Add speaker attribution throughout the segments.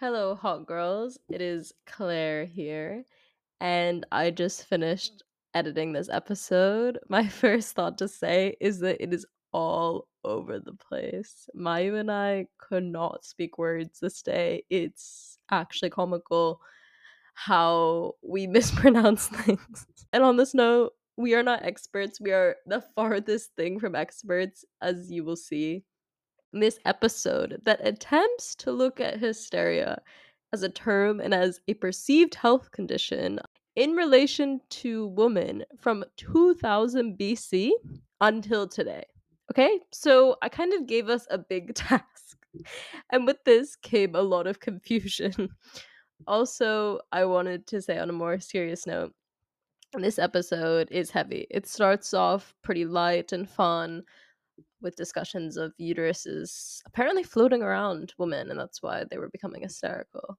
Speaker 1: Hello, hot girls. It is Claire here, and I just finished editing this episode. My first thought to say is that it is all over the place. Mayu and I could not speak words this day. It's actually comical how we mispronounce things. And on this note, we are not experts. We are the farthest thing from experts, as you will see this episode that attempts to look at hysteria as a term and as a perceived health condition in relation to women from 2000 BC until today. Okay, so I kind of gave us a big task, and with this came a lot of confusion. also, I wanted to say on a more serious note, this episode is heavy. It starts off pretty light and fun with discussions of uteruses apparently floating around women, and that's why they were becoming hysterical.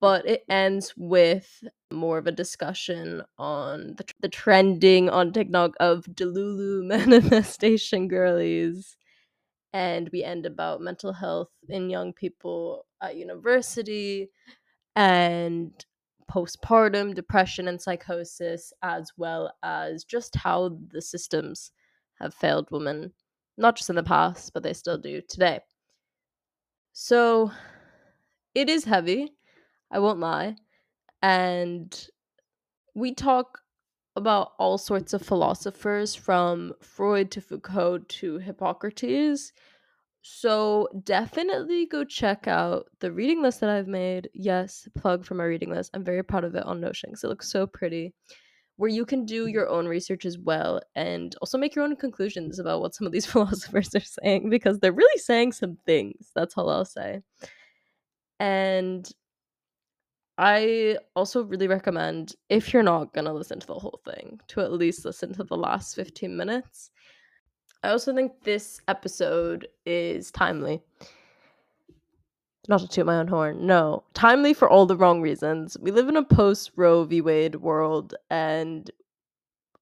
Speaker 1: But it ends with more of a discussion on the, the trending on TikTok of Delulu manifestation girlies. And we end about mental health in young people at university and postpartum depression and psychosis, as well as just how the systems have failed women not just in the past, but they still do today. So it is heavy, I won't lie. And we talk about all sorts of philosophers from Freud to Foucault to Hippocrates. So definitely go check out the reading list that I've made. Yes, plug for my reading list. I'm very proud of it on Notion because it looks so pretty where you can do your own research as well and also make your own conclusions about what some of these philosophers are saying because they're really saying some things. That's all I'll say. And I also really recommend, if you're not going to listen to the whole thing, to at least listen to the last 15 minutes. I also think this episode is timely not to toot my own horn, no, timely for all the wrong reasons. We live in a post Roe v. Wade world, and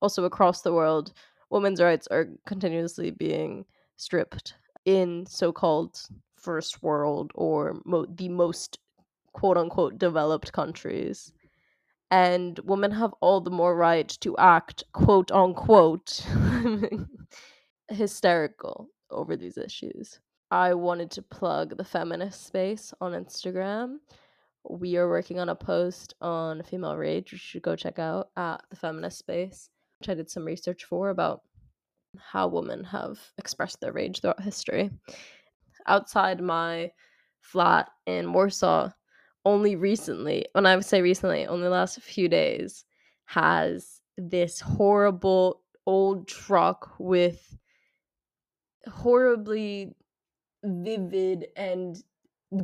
Speaker 1: also across the world, women's rights are continuously being stripped in so called first world or mo- the most quote unquote developed countries. And women have all the more right to act quote unquote hysterical over these issues. I wanted to plug the feminist space on Instagram. We are working on a post on female rage, you should go check out at the feminist space, which I did some research for about how women have expressed their rage throughout history. Outside my flat in Warsaw, only recently, when I would say recently, only the last few days, has this horrible old truck with horribly vivid and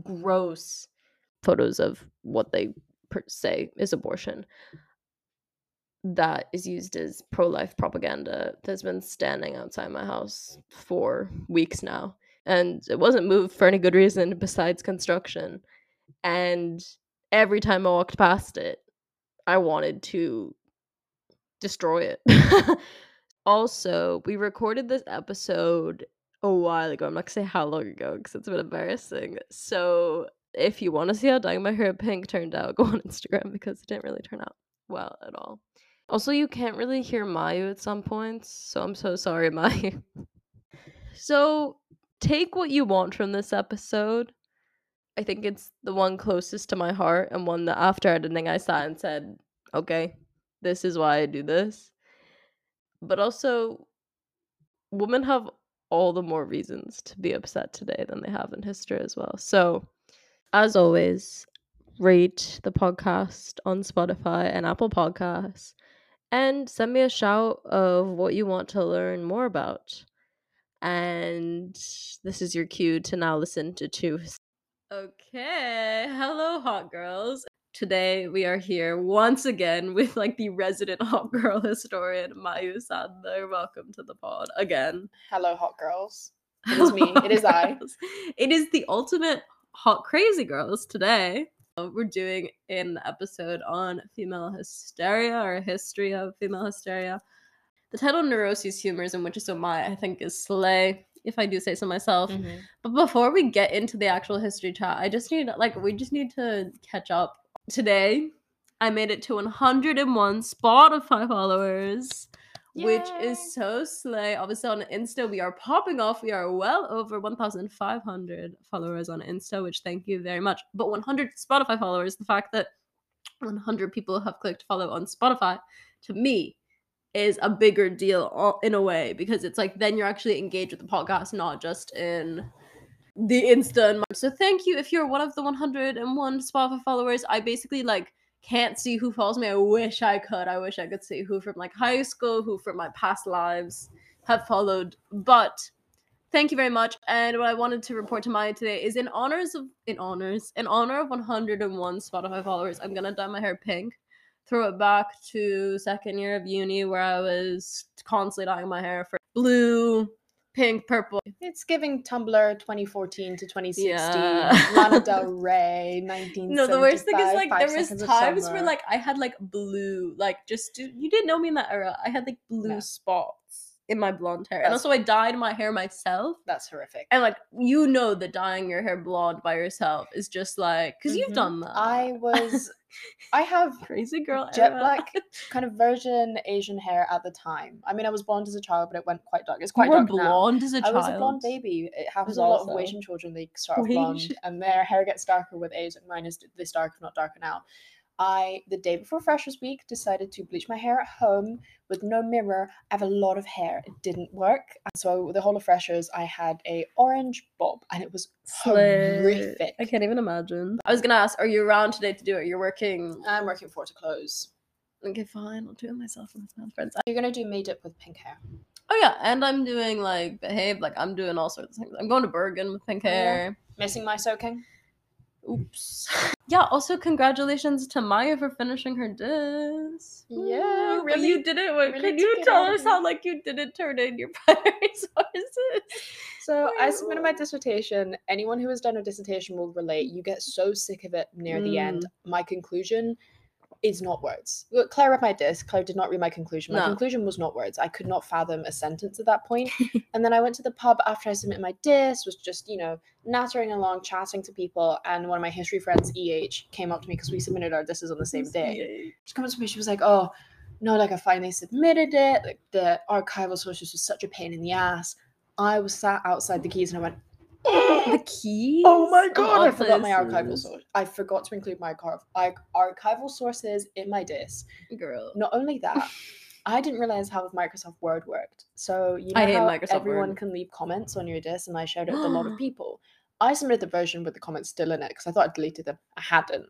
Speaker 1: gross photos of what they say is abortion that is used as pro-life propaganda that's been standing outside my house for weeks now. And it wasn't moved for any good reason besides construction. And every time i walked past it i wanted to destroy it. Also we recorded this episode a while ago. I'm not gonna say how long ago because it's a bit embarrassing. So if you want to see how dyeing my hair pink turned out, go on Instagram because it didn't really turn out well at all. Also, you can't really hear Mayu at some points, so I'm so sorry, Mayu. so take what you want from this episode. I think it's the one closest to my heart and one that after editing I sat and said, okay, this is why I do this. But also, women have all the more reasons to be upset today than they have in history as well. So, as always, rate the podcast on Spotify and Apple Podcasts and send me a shout of what you want to learn more about. And this is your cue to now listen to two. Okay, hello, hot girls. Today we are here once again with like the resident hot girl historian Mayu Sadler. Welcome to the pod again.
Speaker 2: Hello, hot girls. It is me. it is I.
Speaker 1: It is the ultimate hot crazy girls today. We're doing an episode on female hysteria or history of female hysteria. The title Neuroses, Humors, and Witches Oh My, I think is slay. if I do say so myself.
Speaker 2: Mhm.
Speaker 1: But before we get into the actual history chat, I just need like we just need to catch up. Today, I made it to 101 Spotify followers, which is so slay. Obviously on Insta, we are popping off. We are well over 1,500 followers on Insta, which thank you very much. But 100 Spotify followers, the fact that 100 people have clicked follow on Spotify, to me, is a bigger deal uh, in a way because it's like then you're actually engaged with the podcast, not just in the Insta. So thank you if you're one of the 101 Spotify followers. I basically like can't see who follows me. I wish I could. I wish I could see who from like high school, who from my past lives have followed. But thank you very much. And what I wanted to report to Mayu today is in honors of in honors in honor of 101 Spotify followers. I'm gonna dye my hair pink. Throw it back to second year of uni where I was constantly dyeing my hair for blue, pink, purple.
Speaker 2: It's giving Tumblr 2014 to 2016.
Speaker 1: Yeah.
Speaker 2: Lana Del Rey 1975.
Speaker 1: No, the worst thing is like there was times where like I had like blue, like just you didn't know me in that era. I had like blue spots in my blonde hair, and also I dyed my hair myself.
Speaker 2: That's horrific.
Speaker 1: And like you know that dyeing your hair blonde by yourself is just like because you've
Speaker 2: Mhm.
Speaker 1: done that.
Speaker 2: I was, I have
Speaker 1: crazy girl
Speaker 2: jet
Speaker 1: era.
Speaker 2: black kind of virgin Asian hair at the time. I mean, I was blonde as a child, but it went quite dark. It's
Speaker 1: You
Speaker 2: quite
Speaker 1: were
Speaker 2: dark now.
Speaker 1: blonde as a child.
Speaker 2: I was a blonde baby. It happens a lot
Speaker 1: also.
Speaker 2: of Asian children. They start off blonde, and their hair gets darker with age. Like mine is this dark, if not darker now. I, the day before Freshers Week, decided to bleach my hair at home with no mirror. I have a lot of hair. It didn't work. And so the whole of Freshers, I had a orange bob, and it was horrific.
Speaker 1: I can't even imagine. I was gonna ask, are you around today to do it? You're working.
Speaker 2: I'm working for it to close.
Speaker 1: Okay, fine. I'll do it myself and my friends.
Speaker 2: You're gonna do made up with pink hair.
Speaker 1: Oh yeah, and I'm doing like behave, like I'm doing all sorts of things. I'm going to Bergen with pink
Speaker 2: Oh, yeah?
Speaker 1: hair.
Speaker 2: Missing my soaking.
Speaker 1: Oops. Yeah. Also, congratulations to Mayu for finishing her disc.
Speaker 2: Yeah,
Speaker 1: but
Speaker 2: really-
Speaker 1: you did it.
Speaker 2: Really
Speaker 1: can you tell us how like you didn't turn in your primary sources?
Speaker 2: So I submitted my dissertation. Anyone who has done a dissertation will relate. You get so sick of it near the end.
Speaker 1: Mm.
Speaker 2: My conclusion is not words. Look, Claire read my disc. Claire did not read my conclusion. My
Speaker 1: No.
Speaker 2: conclusion was not words. I could not fathom a sentence at that point. and then I went to the pub after I submitted my disc, was just, you know, nattering along, chatting to people. And one of my history friends, EH, came up to me because we submitted our discs on the same day. She comes to me, she was like, Oh, no, like I finally submitted it. Like the archival sources was such a pain in the ass. I was sat outside the keys and I went,
Speaker 1: The oh keys.
Speaker 2: Oh my god, I forgot my archival source. I forgot to include my archiv- I- archival sources in my disc.
Speaker 1: Girl.
Speaker 2: Not only that, I didn't realize how Microsoft Word worked. So you know
Speaker 1: I hate
Speaker 2: how
Speaker 1: Microsoft
Speaker 2: everyone
Speaker 1: Word.
Speaker 2: can leave comments on your disc, and I shared it with a lot of people. I submitted the version with the comments still in it because I thought I deleted them. I hadn't.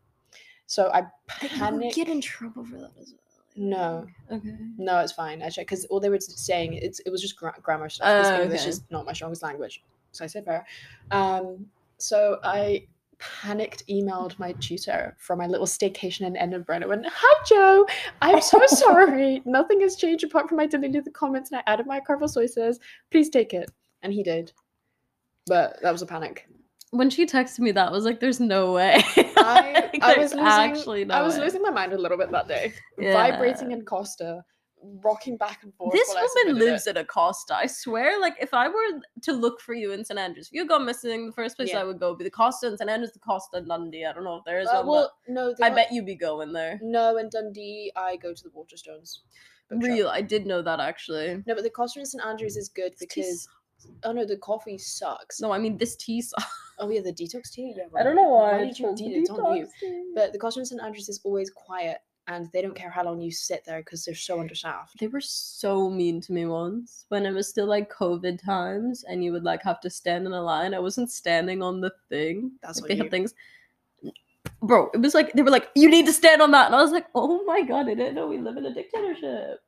Speaker 2: So I
Speaker 1: But you
Speaker 2: panicked.
Speaker 1: get in trouble for that as well.
Speaker 2: No.
Speaker 1: Okay.
Speaker 2: No, it's fine. I checked because all they were saying it's it was just gra- grammar stuff.
Speaker 1: Oh,
Speaker 2: English
Speaker 1: okay.
Speaker 2: is not my strongest language, so I said fair. Um, so I panicked emailed my tutor from my little staycation in Edinburgh. And I went, "Hi Joe, I'm so sorry. Nothing has changed apart from I deleted the comments and I added my archival sources. Please take it." And he did, but that was a panic.
Speaker 1: When she texted me that, I was like, "There's no way."
Speaker 2: I,
Speaker 1: Like,
Speaker 2: I was losing,
Speaker 1: actually no
Speaker 2: I was
Speaker 1: way.
Speaker 2: losing my mind a little bit that day,
Speaker 1: Yeah.
Speaker 2: vibrating in Costa, rocking back and forth.
Speaker 1: This woman
Speaker 2: submitted it.
Speaker 1: lives at Acosta. I swear, like if I were to look for you in St Andrews, if you go missing, the first place
Speaker 2: Yeah.
Speaker 1: I would go would be the Costa in St Andrews, the Costa in Dundee. I don't know if there is
Speaker 2: Uh,
Speaker 1: one,
Speaker 2: well, no,
Speaker 1: I bet you'd be going there.
Speaker 2: No, in Dundee, I go to the Waterstones.
Speaker 1: Real, I did know that actually.
Speaker 2: No, but the Costa in St Andrews is good
Speaker 1: This
Speaker 2: because oh no, the coffee sucks.
Speaker 1: No, I mean this tea sucks.
Speaker 2: Oh yeah, the detox tea. Yeah,
Speaker 1: I don't know why.
Speaker 2: Why did you it? It's on you.
Speaker 1: tea.
Speaker 2: But the Costa in St Andrews is always quiet, and they don't care how long you sit there because they're so understaffed.
Speaker 1: They were so mean to me once when it was still like COVID times and you would like have to stand in a line. I wasn't standing on the thing.
Speaker 2: That's
Speaker 1: like,
Speaker 2: on
Speaker 1: they
Speaker 2: you.
Speaker 1: had things. Bro, it was like they were like, you need to stand on that. And I was like, oh my god, I didn't know we live in a dictatorship.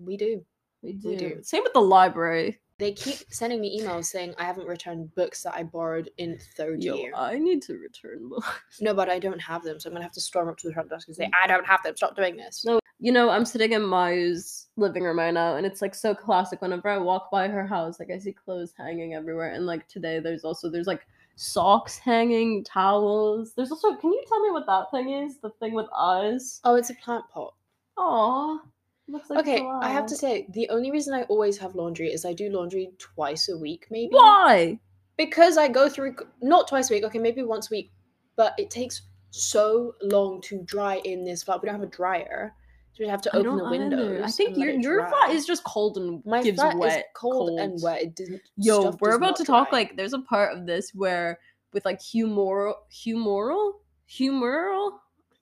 Speaker 2: We do.
Speaker 1: We do.
Speaker 2: We do.
Speaker 1: Same with the library.
Speaker 2: They keep sending me emails saying I haven't returned books that I borrowed in third
Speaker 1: Yo,
Speaker 2: year.
Speaker 1: I need to return books.
Speaker 2: No, but I don't have them, so I'm gonna have to storm up to the front desk and say mm. I don't have them. Stop doing this.
Speaker 1: No, you know, I'm sitting in Mayu's living room right now, and it's like so classic. Whenever I walk by her house, like I see clothes hanging everywhere, and like today, there's also there's like socks hanging, towels. There's also, can you tell me what that thing is? The thing with eyes.
Speaker 2: Oh, it's a plant pot.
Speaker 1: Aw, Looks like
Speaker 2: Okay, I have to say, the only reason I always have laundry is I do laundry twice a week, maybe.
Speaker 1: Why?
Speaker 2: Because I go through, not twice a week, okay, maybe once a week, but it takes so long to dry in this flat. We don't have a dryer. So we have to open the windows.
Speaker 1: I think
Speaker 2: and let
Speaker 1: your
Speaker 2: it
Speaker 1: your flat is just cold and
Speaker 2: My
Speaker 1: gives
Speaker 2: flat
Speaker 1: wet.
Speaker 2: is cold, and wet. It doesn't.
Speaker 1: Yo, we're about
Speaker 2: not
Speaker 1: to talk like there's a part of this where with like humoral humoral humoral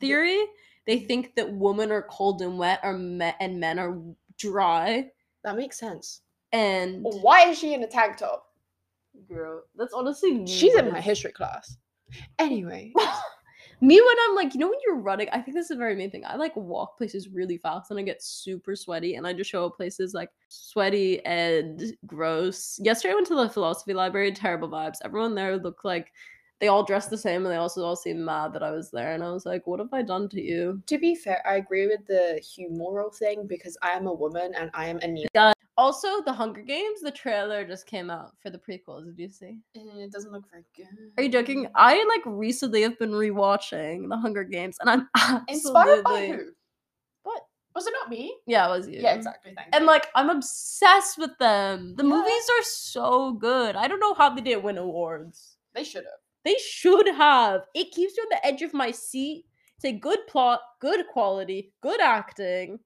Speaker 1: theory, they think that women are cold and wet are me- and men are dry.
Speaker 2: that makes sense.
Speaker 1: And
Speaker 2: Why is she in a tank top?
Speaker 1: girl, that's honestly me
Speaker 2: She's in my
Speaker 1: it's-
Speaker 2: history class. Anyway,
Speaker 1: Me when I'm like, you know, when you're running, I think this is a very main thing. I like walk places really fast and I get super sweaty and I just show up places like sweaty and gross. Yesterday I went to the philosophy library, terrible vibes. Everyone there looked like they all dressed the same and they also all seemed mad that I was there. And I was like, what have I done to you?
Speaker 2: to be fair, I agree with the humoral thing because I am a woman and I am a anemic.
Speaker 1: Also, the Hunger Games, the trailer just came out for the prequels. Did you see?
Speaker 2: Mm, it doesn't look very good.
Speaker 1: Are you joking? I like recently have been rewatching the Hunger Games and I'm absolutely
Speaker 2: Inspired by who?
Speaker 1: What?
Speaker 2: Was it not me?
Speaker 1: Yeah, it was you.
Speaker 2: Yeah, exactly. Thank
Speaker 1: And
Speaker 2: you.
Speaker 1: like I'm obsessed with them. The
Speaker 2: Yeah.
Speaker 1: movies are so good. I don't know how they didn't win awards.
Speaker 2: they should have.
Speaker 1: They should have. It keeps you on the edge of my seat. It's a good plot, good quality, good acting.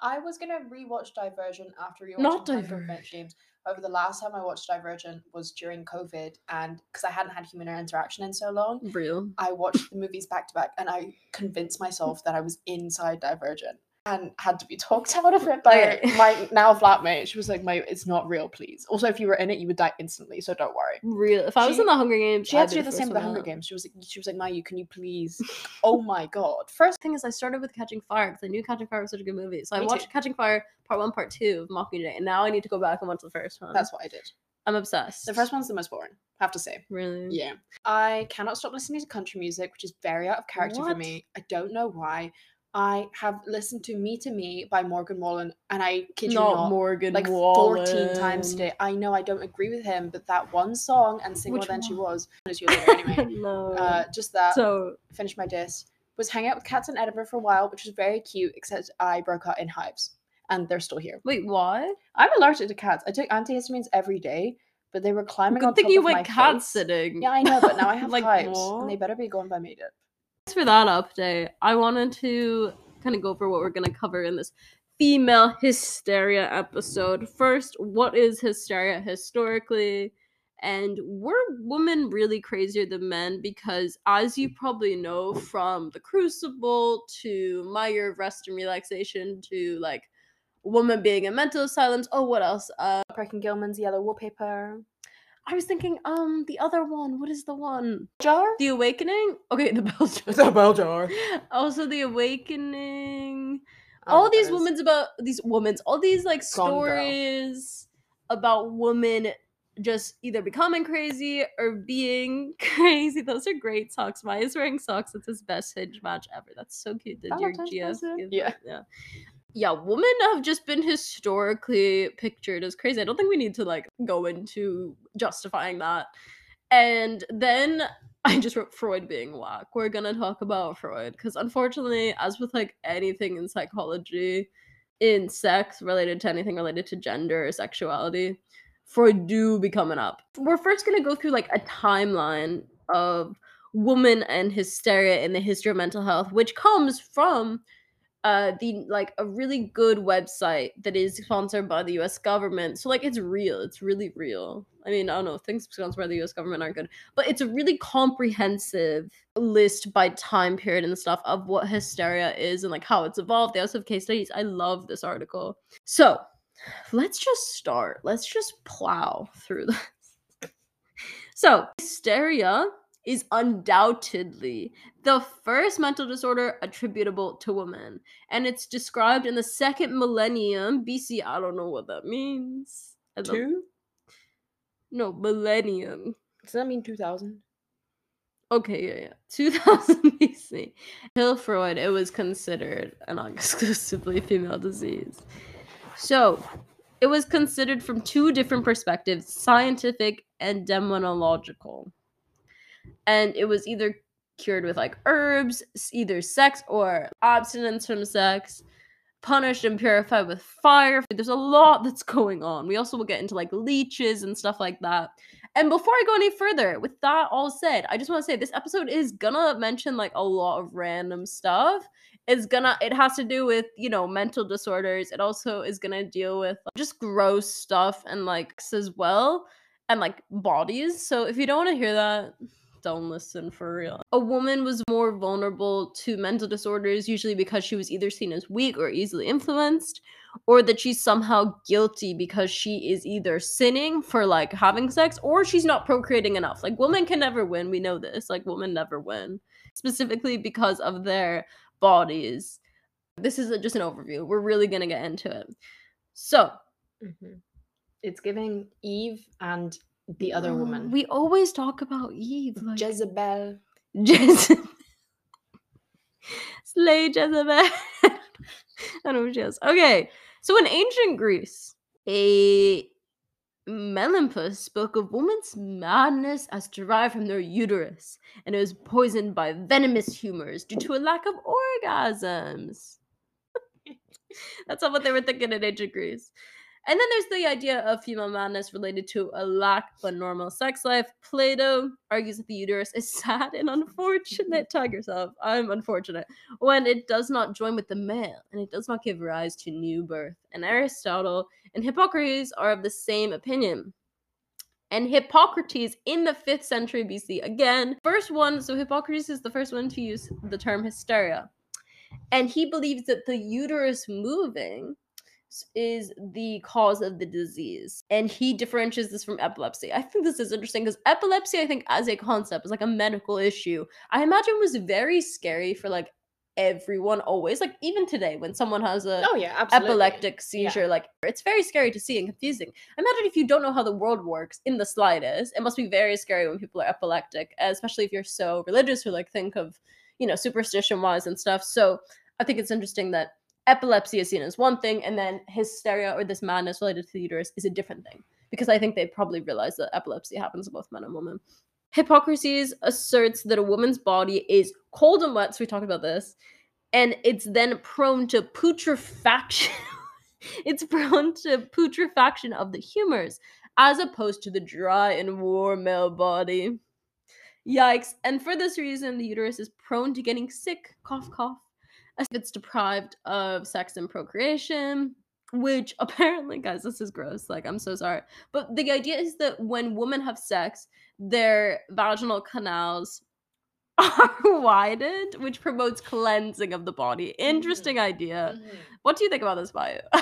Speaker 2: I was gonna rewatch Divergent after rewatching
Speaker 1: Not Divergent.
Speaker 2: James. Over the last time I watched Divergent was during COVID, and because I hadn't had human interaction in so long,
Speaker 1: Real.
Speaker 2: I watched the movies back to back, and I convinced myself that I was inside Divergent, and had to be talked out of it by
Speaker 1: Okay.
Speaker 2: my now flatmate. She was like, "My, it's not real, please." Also, if you were in it, you would die instantly, so don't worry.
Speaker 1: Real. If I was
Speaker 2: She-
Speaker 1: in the Hunger Games,
Speaker 2: She had to do the same with the Hunger. Games. She was like, she was like, Mayu, can you please? oh my god! First,
Speaker 1: thing is, I started with Catching Fire because I knew Catching Fire was such a good movie. So I
Speaker 2: Me too.
Speaker 1: watched Catching Fire Part One, Part Two of Mockingjay, and now I need to go back and watch the first one.
Speaker 2: that's what I did.
Speaker 1: I'm obsessed.
Speaker 2: The first one's the most boring, have to say.
Speaker 1: really.
Speaker 2: Yeah. I cannot stop listening to country music, which is very out of character for me. I don't know why. I have listened to Me to Me by Morgan Wallen, and I kid you
Speaker 1: Not,
Speaker 2: not,
Speaker 1: Morgan.
Speaker 2: like 14 times today. I know I don't agree with him, but that one song and Single
Speaker 1: Which
Speaker 2: Then She? Was, is you later anyway.
Speaker 1: no.
Speaker 2: uh, just that,
Speaker 1: so
Speaker 2: finish my diss. Was hanging out with cats in Edinburgh for a while, which was very cute, except I broke out in hives, and they're still here.
Speaker 1: wait, what?
Speaker 2: I'm allergic to cats. I took antihistamines every day, but they were climbing on
Speaker 1: Good thing
Speaker 2: top
Speaker 1: you
Speaker 2: of my
Speaker 1: went cat
Speaker 2: face.
Speaker 1: sitting.
Speaker 2: Yeah, I know, but now I have
Speaker 1: Like,
Speaker 2: hives,
Speaker 1: what?
Speaker 2: and they better be gone by made it.
Speaker 1: Thanks for that update. I wanted to kind of go over what we're going to cover in this female hysteria episode. First, what is hysteria historically? And were women really crazier than men? Because, as you probably know, from The Crucible to My Year of Rest and Relaxation to like women being in mental asylums. Oh, what else? Uh,
Speaker 2: Perkin Gilman's yellow wallpaper.
Speaker 1: I was thinking, um, the other one. What is the one?
Speaker 2: Jar?
Speaker 1: The Awakening. Okay, the Bell Jar.
Speaker 2: It's a bell jar.
Speaker 1: also the awakening
Speaker 2: I
Speaker 1: all these women's about these women's all these like
Speaker 2: Gone Girl.
Speaker 1: stories about women just either becoming crazy or being crazy those are great socks maya's wearing socks it's his best hinge match ever that's so cute did your
Speaker 2: Valentine's
Speaker 1: gf give
Speaker 2: Yeah.
Speaker 1: that? yeah yeah women have just been historically pictured as crazy i don't think we need to like go into justifying that and then I just wrote Freud being whack. We're gonna talk about Freud because unfortunately, as with like anything in psychology, in sex related to anything related to gender or sexuality, Freud do be coming up. We're first gonna go through like a timeline of woman and hysteria in the history of mental health, which comes from uh the like a really good website that is sponsored by the US government. So like it's real. It's really real. I mean, I don't know, things sponsored by the US government aren't good. But it's a really comprehensive list by time period and stuff of what hysteria is and like how it's evolved. They also have case studies. I love this article. So let's just start. Let's just plow through this. So hysteria is undoubtedly the first mental disorder attributable to women. And it's described in the second millennium BC. I don't know what that means.
Speaker 2: Two?
Speaker 1: No, millennium.
Speaker 2: Does that mean 2000?
Speaker 1: Okay, yeah, yeah. 2000 BC. Till Freud, it was considered an exclusively female disease. So, it was considered from two different perspectives scientific and demonological. And it was either cured with like herbs, either sex or abstinence from sex. punished and purified with fire. There's a lot that's going on. We also will get into like leeches and stuff like that. And before I go any further, with that all said, I just want to say this episode is gonna mention like a lot of random stuff. It's gonna, it has to do with, you know, mental disorders. It also is gonna deal with like, just gross stuff and like as well and like bodies. So if you don't want to hear that, don't listen for real. A woman was more vulnerable to mental disorders, usually because she was either seen as weak or easily influenced, or that she's somehow guilty because she is either sinning for like having sex or she's not procreating enough. Like, women can never win. We know this. Like, women never win, specifically because of their bodies. This is a, just an overview. We're really going to get into it. So,
Speaker 2: Mhm. It's giving Eve and the other woman.
Speaker 1: We always talk about Eve. Like,
Speaker 2: Jezebel.
Speaker 1: Jezebel. Slay Jezebel. I don't know what she is. Okay, so in ancient Greece, a Melampus spoke of woman's madness as derived from their uterus, and it was poisoned by venomous humors due to a lack of orgasms. That's not what they were thinking in ancient Greece. And then there's the idea of female madness related to a lack of a normal sex life. Plato argues that the uterus is sad and unfortunate. Tag yourself. I'm unfortunate. When it does not join with the male and it does not give rise to new birth. And Aristotle and Hippocrates are of the same opinion. And Hippocrates in the 5th century BC, again, first one, so Hippocrates is the first one to use the term hysteria. And he believes that the uterus moving is the cause of the disease. And he differentiates this from epilepsy. I think this is interesting because epilepsy, I think, as a concept, is like a medical issue. I imagine was very scary for like everyone always. Like even today, when someone has a
Speaker 2: Oh yeah, absolutely.
Speaker 1: epileptic seizure, like it's very scary to see and confusing. I imagine if you don't know how the world works in the slightest. It must be very scary when people are epileptic, especially if you're so religious or like think of, you know, superstition wise and stuff. So I think it's interesting that epilepsy is seen as one thing and then hysteria or this madness related to the uterus is a different thing. Because i think they probably realize that epilepsy happens to both men and women. Hippocrates asserts that a woman's body is cold and wet so we talked about this and it's then prone to putrefaction. It's prone to putrefaction of the humors as opposed to the dry and warm male body. Yikes. And for this reason the uterus is prone to getting sick. Cough cough if it's deprived of sex and procreation which apparently guys this is gross like i'm so sorry. But the idea is that when women have sex their vaginal canals are widened which promotes cleansing of the body. Interesting idea.
Speaker 2: Mhm.
Speaker 1: what do you think about this bio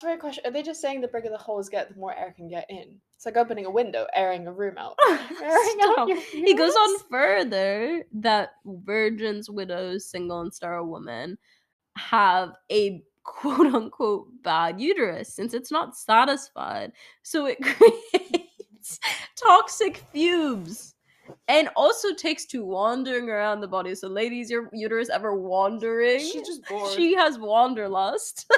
Speaker 2: Great question. Are they just saying the bigger the holes get, the more air can get in? It's like opening a window, airing a room out. Airing out
Speaker 1: he goes on further that virgins widows single and sterile women have a quote unquote bad uterus since it's not satisfied so it creates toxic fumes and also takes to wandering around the body so ladies your uterus ever wandering
Speaker 2: She's just bored.
Speaker 1: she has wanderlust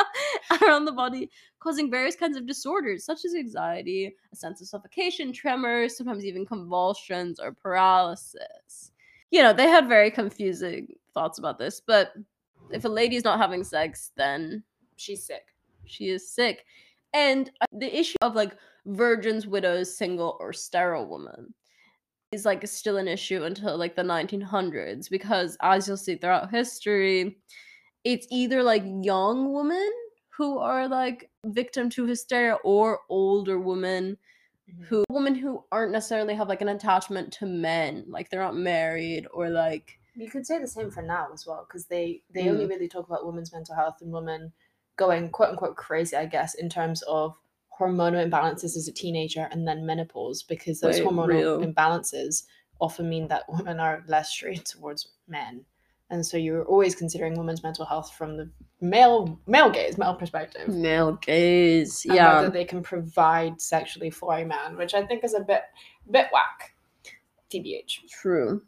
Speaker 1: around the body, causing various kinds of disorders such as anxiety, a sense of suffocation, tremors, sometimes even convulsions or paralysis. You know, they had very confusing thoughts about this, but if a lady's not having sex, then
Speaker 2: She's sick.
Speaker 1: she is sick. And uh, the issue of like virgins, widows, single, or sterile women is like still an issue until like the 1900s because as you'll see throughout history, it's either like young women who are like victim to hysteria or older women
Speaker 2: Mhm.
Speaker 1: who women who aren't necessarily have like an attachment to men like they're not married or like
Speaker 2: You could say the same for now as well, because they they only really talk about women's mental health and women going quote unquote crazy, I guess, in terms of hormonal imbalances as a teenager and then menopause, because those
Speaker 1: Wait,
Speaker 2: hormonal
Speaker 1: real?
Speaker 2: imbalances often mean that women are less straight towards men. And so you're always considering women's mental health from the male male gaze, male perspective.
Speaker 1: male gaze yeah
Speaker 2: whether they can provide sexually for a man, which I think is a bit bit whack. TBH.
Speaker 1: True.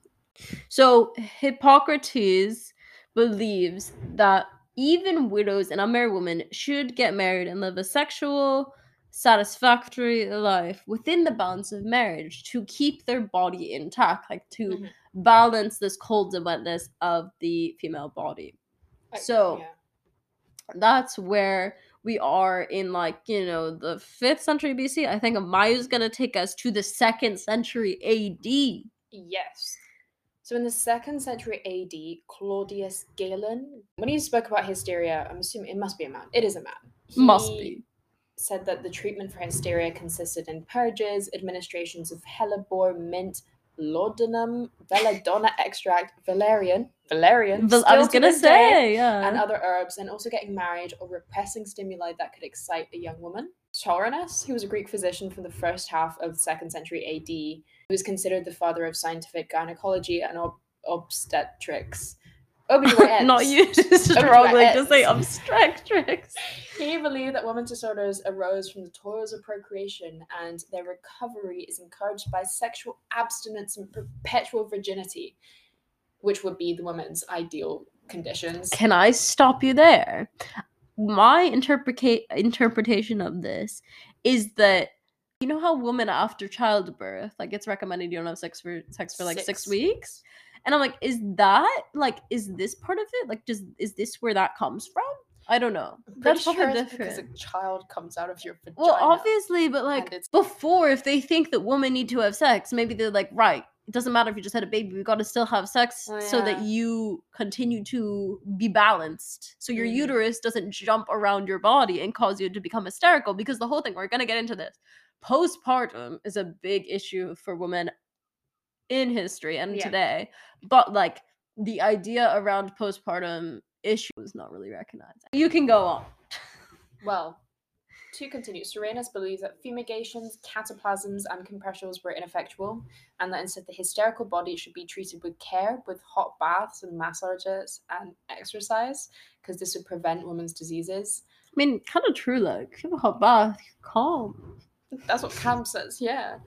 Speaker 1: So Hippocrates believes that even widows and unmarried women should get married and live a sexual, satisfactory life within the bounds of marriage to keep their body intact, like to
Speaker 2: Mhm.
Speaker 1: balance this cold wetness of the female body.
Speaker 2: I-
Speaker 1: So-
Speaker 2: yeah.
Speaker 1: That's where we are in like, you know, the 5th century BC. I think Mayu's going to take us to the 2nd century AD.
Speaker 2: Yes. So in the second century AD, Claudius Galen, when he spoke about hysteria, I'm assuming it must be a man. It is a man.
Speaker 1: Must be.
Speaker 2: Said that the treatment for hysteria consisted in purges, administrations of hellebore, mint, laudanum, belladonna extract, valerian, valerian.
Speaker 1: But I was
Speaker 2: to
Speaker 1: to
Speaker 2: this day,
Speaker 1: say, yeah.
Speaker 2: and other herbs, and also getting married or repressing stimuli that could excite a young woman. Soranus, who was a Greek physician from the first half of the second century AD, he was considered the father of scientific gynecology and ob- obstetrics. OBGYNs.
Speaker 1: Not you strongly to say obstetrics.
Speaker 2: He believed that women's disorders arose from the toils of procreation and their recovery is encouraged by sexual abstinence and perpetual virginity, which would be the woman's ideal conditions.
Speaker 1: Can I stop you there? My interpreca- interpretation of this is that you know how women after childbirth, like it's recommended you don't have sex for sex for like six,
Speaker 2: Six.
Speaker 1: weeks, and I'm like, is that like is this part of it? Like, does is this where that comes from? I don't know.
Speaker 2: I'm
Speaker 1: That's
Speaker 2: pretty
Speaker 1: probably
Speaker 2: sure it's because a child comes out of your vagina.
Speaker 1: Well, obviously, but like before, if they think that women need to have sex, maybe they're like, right, it doesn't matter if you just had a baby, we got to still have sex
Speaker 2: Oh,
Speaker 1: so that you continue to be balanced. So your
Speaker 2: Mhm.
Speaker 1: uterus doesn't jump around your body and cause you to become hysterical. Because the whole thing, we're going to get into this. Postpartum is a big issue for women in history and
Speaker 2: Yeah.
Speaker 1: today. But like the idea around postpartum issue is not really recognized. You can go on.
Speaker 2: Well, to continue, Soranus believes that fumigations, cataplasms, and compressions were ineffectual, and that instead the hysterical body should be treated with care, with hot baths and massages and exercise, because this would prevent women's diseases.
Speaker 1: I mean, kind of true. Like, have a hot bath, calm.
Speaker 2: That's what Cam says, yeah.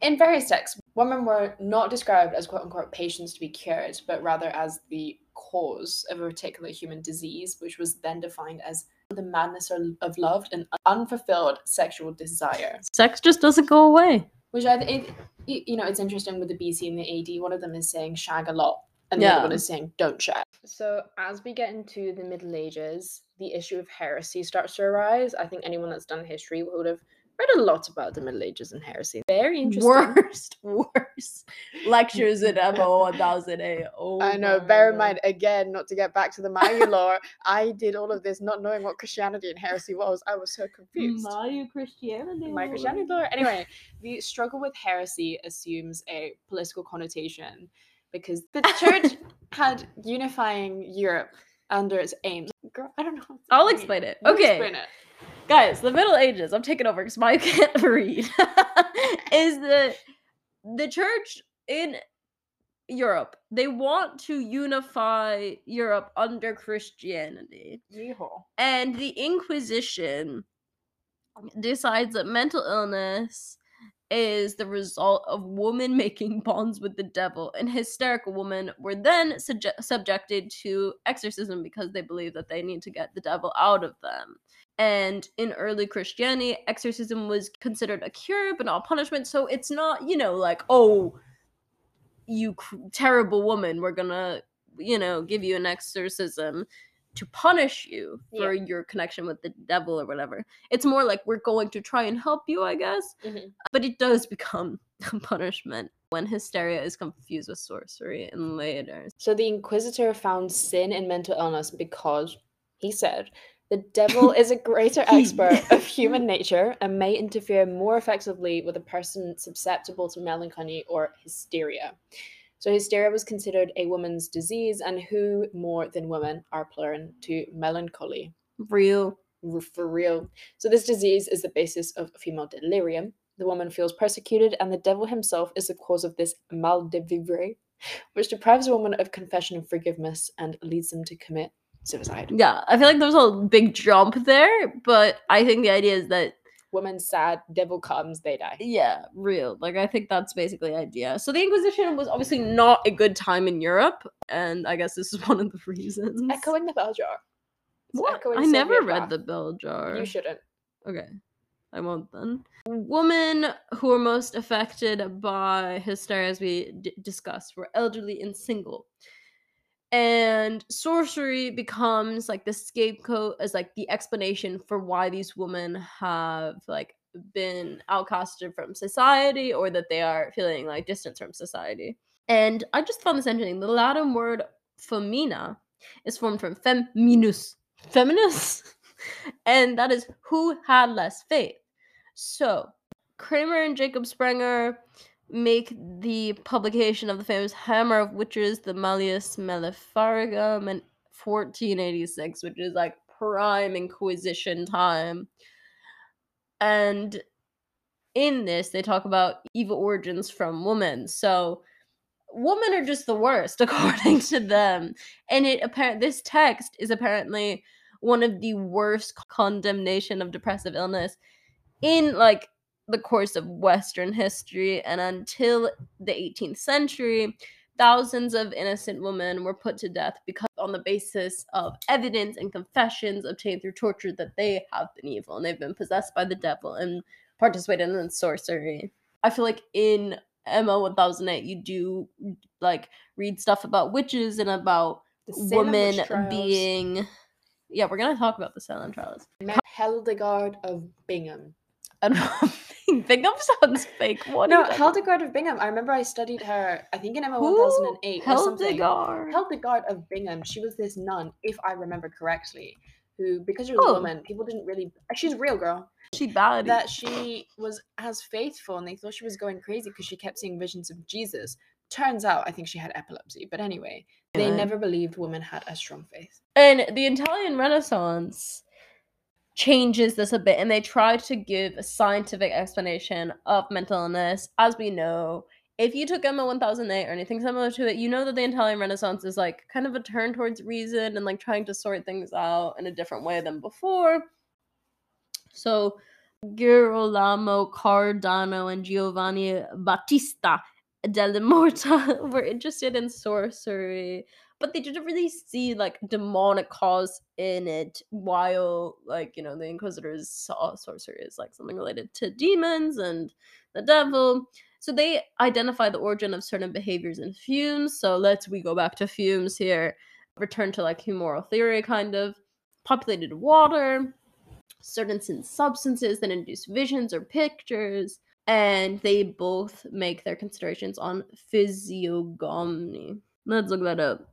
Speaker 2: In various texts, women were not described as quote unquote patients to be cured, but rather as the cause of a particular human disease, which was then defined as the madness of love and unfulfilled sexual desire.
Speaker 1: Sex just doesn't go away.
Speaker 2: Which I think, you know, it's interesting with the BC and the AD. One of them is saying shag a lot, and the other one is saying don't shag. So as we get into the Middle Ages, the issue of heresy starts to arise. I think anyone that's done history would have read a lot about the Middle Ages and heresy. Very interesting.
Speaker 1: Worst, worst lectures in MO 1008. Oh,
Speaker 2: I know.
Speaker 1: my
Speaker 2: Bear in mind, again, not to get back to the Mayu lore, I did all of this not knowing what Christianity and heresy was. I was so confused.
Speaker 1: Mayu Christianity.
Speaker 2: My. Christianity lore. Anyway, the struggle with heresy assumes a political connotation because the church had unifying Europe under its aims. Girl, I don't know.
Speaker 1: I'll explain it.
Speaker 2: You
Speaker 1: Okay.
Speaker 2: Explain it.
Speaker 1: Guys, the Middle Ages, I'm taking over because Mayu can't read. is the the church in Europe, they want to unify Europe under Christianity.
Speaker 2: Yeehaw.
Speaker 1: And the Inquisition decides that mental illness is the result of women making bonds with the devil, and hysterical women were then subje- subjected to exorcism because they believe that they need to get the devil out of them. And in early Christianity, exorcism was considered a cure but not punishment. So it's not, you know, like, oh, you cr- terrible woman, we're gonna, you know, give you an exorcism to punish you for your connection with the devil or whatever. It's more like we're going to try and help you, I guess.
Speaker 2: Mhm.
Speaker 1: But it does become a punishment when hysteria is confused with sorcery and later.
Speaker 2: So the Inquisitor found sin in mental illness because he said the devil is a greater expert of human nature and may interfere more effectively with a person susceptible to melancholy or hysteria. So hysteria was considered a woman's disease, and who more than women are prone to melancholy?
Speaker 1: Real.
Speaker 2: For real. So this disease is the basis of female delirium. The woman feels persecuted, and the devil himself is the cause of this mal de vivre, which deprives a woman of confession and forgiveness and leads them to commit suicide.
Speaker 1: Yeah, I feel like there's a big jump there, but I think the idea is that
Speaker 2: Woman sad, devil comes, they die.
Speaker 1: yeah, real. Like I think that's basically the idea. So the Inquisition was obviously not a good time in Europe, and I guess this is one of the reasons.
Speaker 2: Echoing the bell jar. It's
Speaker 1: What? I never read the bell jar.
Speaker 2: You shouldn't.
Speaker 1: Okay. I won't then. Women who are most affected by hysteria, as we d- discussed, were elderly and single. And sorcery becomes like the scapegoat as like the explanation for why these women have like been outcasted from society or that they are feeling like distance from society. And i just found this interesting. The latin word femina is formed from feminus feminus? And that is who had less faith. So kramer and jacob sprenger make the publication of the famous Hammer of Witches, the Malleus Maleficarum, in 1486, which is like prime Inquisition time. And in this, they talk about evil origins from women. So women are just the worst, according to them. And it apparent this text is apparently one of the worst condemnation of depressive illness in like the course of Western history, and until the 18th century, thousands of innocent women were put to death because on the basis of evidence and confessions obtained through torture that they have been evil and they've been possessed by the devil and participated in sorcery. I feel like in MO 1008 you do like read stuff about witches and about women being yeah, we're gonna talk about the Salem trials.
Speaker 2: Hildegard of Bingen.
Speaker 1: I don't know. Bingham sounds fake. What
Speaker 2: no, Hildegard of Bingham. I remember I studied her. I think in MO thousand and eight or something.
Speaker 1: Hildegard.
Speaker 2: Hildegard of Bingham. She was this nun, if I remember correctly, who because she was oh. a woman, people didn't really. She's a real girl.
Speaker 1: She bad.
Speaker 2: That she was as faithful, and they thought she was going crazy because she kept seeing visions of Jesus. Turns out, I think she had epilepsy. But anyway, they never believed women had a strong faith.
Speaker 1: And the Italian Renaissance changes this a bit and they try to give a scientific explanation of mental illness. As we know, if you took MO 1008 or anything similar to it, you know that the Italian Renaissance is like kind of a turn towards reason and like trying to sort things out in a different way than before. So, Girolamo Cardano and Giovanni Battista della Morta were interested in sorcery but they didn't really see like demonic cause in it while like you know the inquisitors saw sorcery as like something related to demons and the devil. So they identify the origin of certain behaviors in fumes. So let's we go back to fumes here return to like humoral theory kind of. Populated water certain substances that induce visions or pictures and they both make their considerations on physiognomy. Let's look that up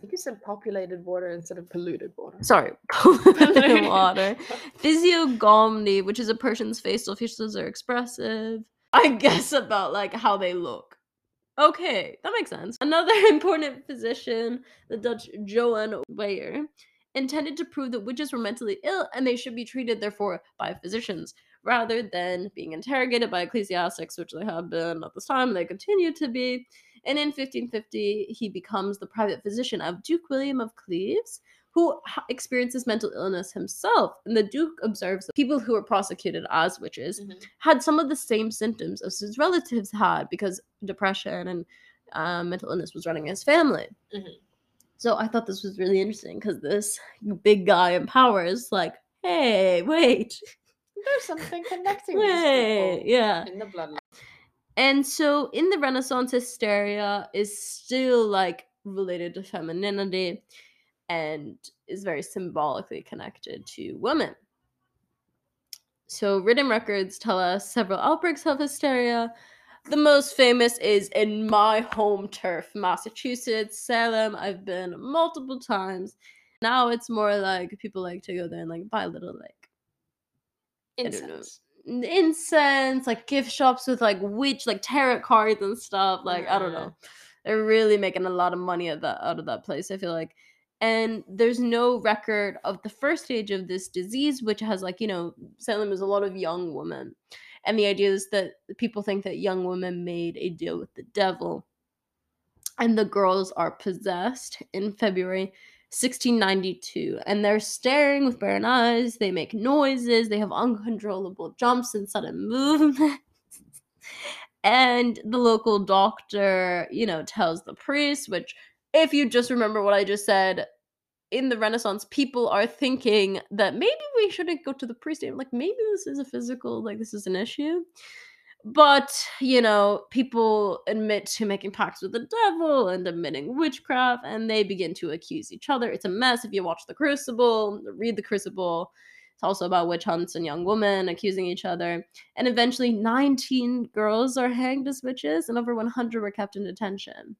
Speaker 2: I think you said populated water instead of polluted water.
Speaker 1: Sorry, polluted water. Physiognomy, which is a person's facial features are expressive. I guess about like how they look. Okay, that makes sense. Another important physician, the Dutch Johan Weyer, intended to prove that witches were mentally ill and they should be treated, therefore, by physicians rather than being interrogated by ecclesiastics, which they have been at this time and they continue to be. And in 1550, he becomes the private physician of Duke William of Cleves, who experiences mental illness himself. And the Duke observes that people who were prosecuted as witches mm-hmm. had some of the same symptoms as his relatives had because depression and uh, mental illness was running in his family. Mm-hmm. So I thought this was really interesting because this big guy in power is like, hey, wait.
Speaker 2: There's something connecting wait,
Speaker 1: yeah.
Speaker 2: in the bloodline.
Speaker 1: And so in the Renaissance, hysteria is still like related to femininity and is very symbolically connected to women. So written records tell us several outbreaks of hysteria. The most famous is in my home turf, Massachusetts, Salem. I've been multiple times. Now it's more like people like to go there and like buy little like
Speaker 2: incense
Speaker 1: incense, like gift shops with like witch, like tarot cards and stuff. Like I don't know, they're really making a lot of money at that out of that place. I feel like, and there's no record of the first stage of this disease, which has like you know Salem is a lot of young women, and the idea is that people think that young women made a deal with the devil, and the girls are possessed in February 1692 and they're staring with barren eyes. They make noises. They have uncontrollable jumps and sudden movements. And the local doctor you know tells the priest which if you just remember what i just said in the renaissance people are thinking that maybe we shouldn't go to the priest like maybe this is a physical like this is an issue But, you know, people admit to making pacts with the devil and admitting witchcraft, and they begin to accuse each other. It's a mess. If you watch The Crucible, read The Crucible, it's also about witch hunts and young women accusing each other. And eventually, 19 girls are hanged as witches, and over 100 were kept in detention.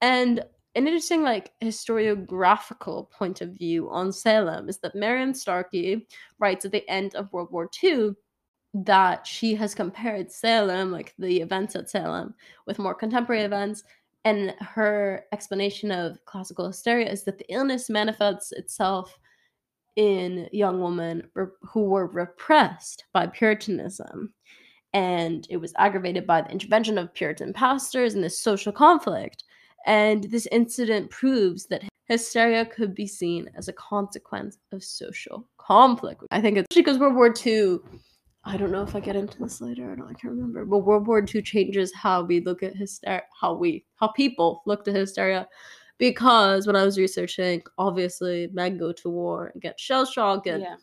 Speaker 1: And an interesting, like, historiographical point of view on Salem is that Marion Starkey writes at the end of World War II that she has compared Salem, like the events at Salem, with more contemporary events. And her explanation of classical hysteria is that the illness manifests itself in young women re- who were repressed by Puritanism. And it was aggravated by the intervention of Puritan pastors and this social conflict. And this incident proves that hysteria could be seen as a consequence of social conflict. I think it's because World War II I don't know if I get into this later. I don't. I can't remember. But World War II changes how we look at hysteria, how we, how people look at hysteria, because when I was researching, obviously men go to war and get shell shock and
Speaker 2: Yeah.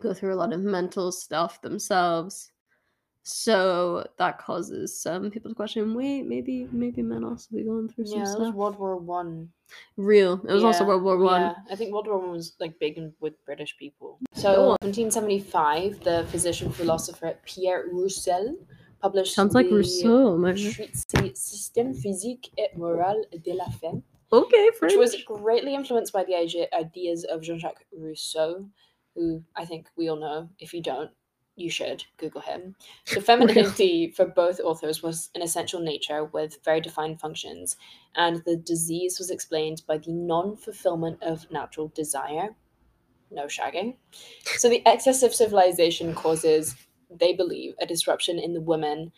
Speaker 1: go through a lot of mental stuff themselves. So that causes some people to question: Wait, maybe maybe men also be going through some
Speaker 2: Yeah, was
Speaker 1: stuff.
Speaker 2: World War One.
Speaker 1: Real. It was also World War One.
Speaker 2: Yeah, I think World War One was like big with British people. So,
Speaker 1: on.
Speaker 2: 1775, the physician philosopher Pierre Roussel published
Speaker 1: Sounds like Rousseau.
Speaker 2: Traité Système physique et moral de la femme,
Speaker 1: Okay,
Speaker 2: which
Speaker 1: French.
Speaker 2: was greatly influenced by the ideas of Jean-Jacques Rousseau, who I think we all know. If you don't, you should Google him. The femininity for both authors was an essential nature with very defined functions, and the disease was explained by the non fulfillment of natural desire. No shagging. So, the excess of civilization causes, they believe, a disruption in the woman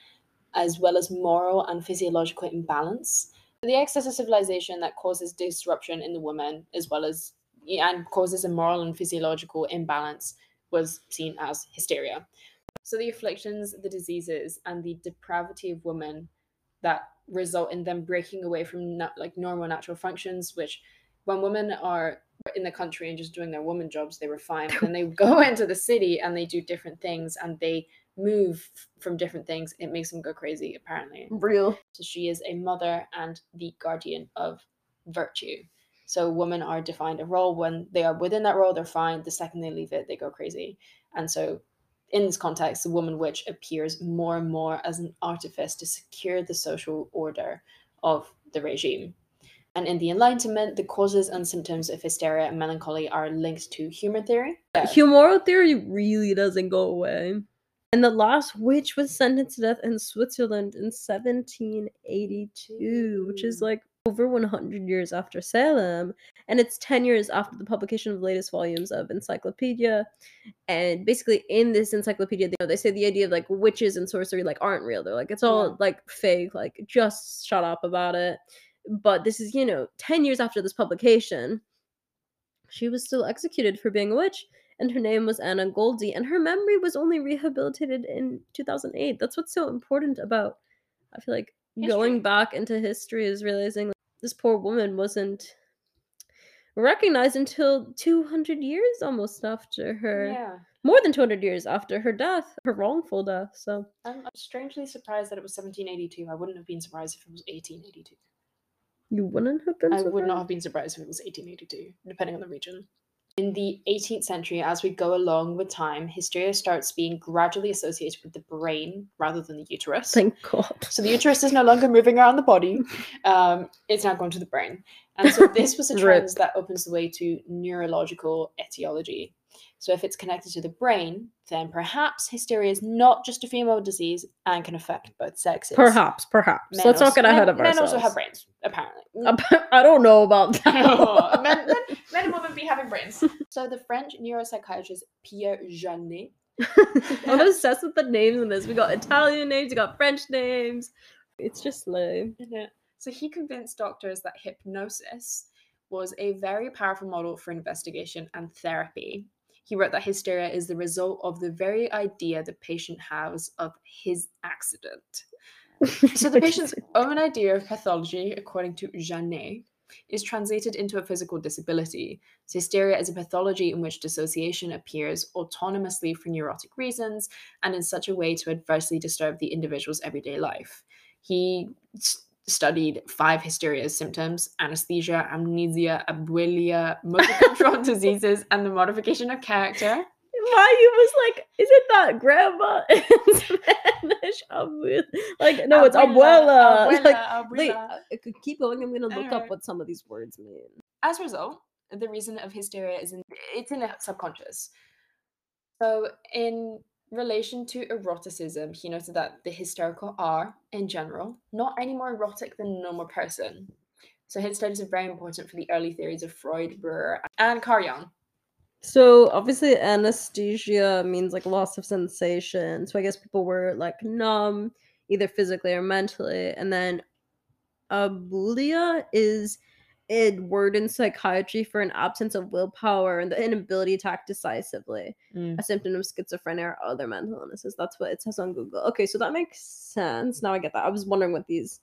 Speaker 2: as well as moral and physiological imbalance. The excess of civilization that causes disruption in the woman as well as and causes a moral and physiological imbalance was seen as hysteria. So the afflictions, the diseases, and the depravity of women that result in them breaking away from na- like normal natural functions, which when women are in the country and just doing their woman jobs, they were fine. But then they go into the city and they do different things and they move from different things. It makes them go crazy, apparently.
Speaker 1: Real.
Speaker 2: So she is a mother and the guardian of virtue. So women are defined a role when they are within that role, they're fine. The second they leave it, they go crazy. And so in this context, the woman witch appears more and more as an artifice to secure the social order of the regime. And in the Enlightenment, the causes and symptoms of hysteria and melancholy are linked to humor theory.
Speaker 1: Humoral theory really doesn't go away. And the last witch was sentenced to death in Switzerland in 1782, which is
Speaker 2: Mm.
Speaker 1: like over 100 years after Salem. And it's 10 years after the publication of the latest volumes of Encyclopedia. And basically, in this encyclopedia, they, they say the idea of like witches and sorcery like aren't real. They're like, it's all
Speaker 2: Yeah.
Speaker 1: like fake, like just shut up about it. But this is, you know, 10 years after this publication. She was still executed for being a witch and her name was Anna Göldi, and her memory was only rehabilitated in 2008. That's what's so important about, I feel like,
Speaker 2: History.
Speaker 1: going back into history is realizing this poor woman wasn't recognized until 200 years almost after her,
Speaker 2: Yeah.
Speaker 1: more than 200 years after her death, her wrongful death. So,
Speaker 2: I'm, I'm strangely surprised that it was 1782. I wouldn't have been surprised if it was 1882.
Speaker 1: you wouldn't have been
Speaker 2: I would not have been surprised if it was 1882, depending on the region. In the 18th century, as we go along with time, hysteria starts being gradually associated with the brain rather than the uterus.
Speaker 1: Thank God.
Speaker 2: so the uterus is no longer moving around the body, um, it's now going to the brain. And so this was a trend that opens the way to neurological etiology. So if it's connected to the brain, then perhaps hysteria is not just a female disease and can affect both sexes.
Speaker 1: Perhaps, perhaps.
Speaker 2: Men
Speaker 1: Let's not get ahead
Speaker 2: men-
Speaker 1: of ourselves.
Speaker 2: Men also have brains, apparently.
Speaker 1: I don't know about that.
Speaker 2: Oh, men, men, men and women be having brains. So the French neuropsychiatrist Pierre Janet.
Speaker 1: I'm obsessed with the names in this. We got Italian names, we got French names. It's just lame.
Speaker 2: So he convinced doctors that hypnosis was a very powerful model for investigation and therapy. He wrote that hysteria is the result of the very idea the patient has of his accident. So the patient's own idea of pathology, according to Janet, is translated into a physical disability. So hysteria is a pathology in which dissociation appears autonomously for neurotic reasons and in such a way to adversely disturb the individual's everyday life. He studied five hysteria symptoms anesthesia, amnesia, abulia, motor control diseases, and the modification of character.
Speaker 1: Mayu was like, "Isn't that grandma in Spanish?" Like, no, it's abuela.
Speaker 2: abuela,
Speaker 1: Like,
Speaker 2: abuela.
Speaker 1: Uh, Could keep going. I'm gonna look up what some of these words mean.
Speaker 2: As a result, the reason of hysteria is in it's in the subconscious. So in relation to eroticism, he noted that the hysterical are, in general, not any more erotic than a normal person. So his studies are very important for the early theories of Freud, Breuer, and Carl Jung.
Speaker 1: So obviously, anesthesia means like loss of sensation. So I guess people were like numb, either physically or mentally. And then abulia is a word in psychiatry for an absence of willpower and the inability to act decisively. Mm. a symptom of schizophrenia or other mental illnesses. That's what it says on Google. Okay, so that makes sense. Now I get that. I was wondering what these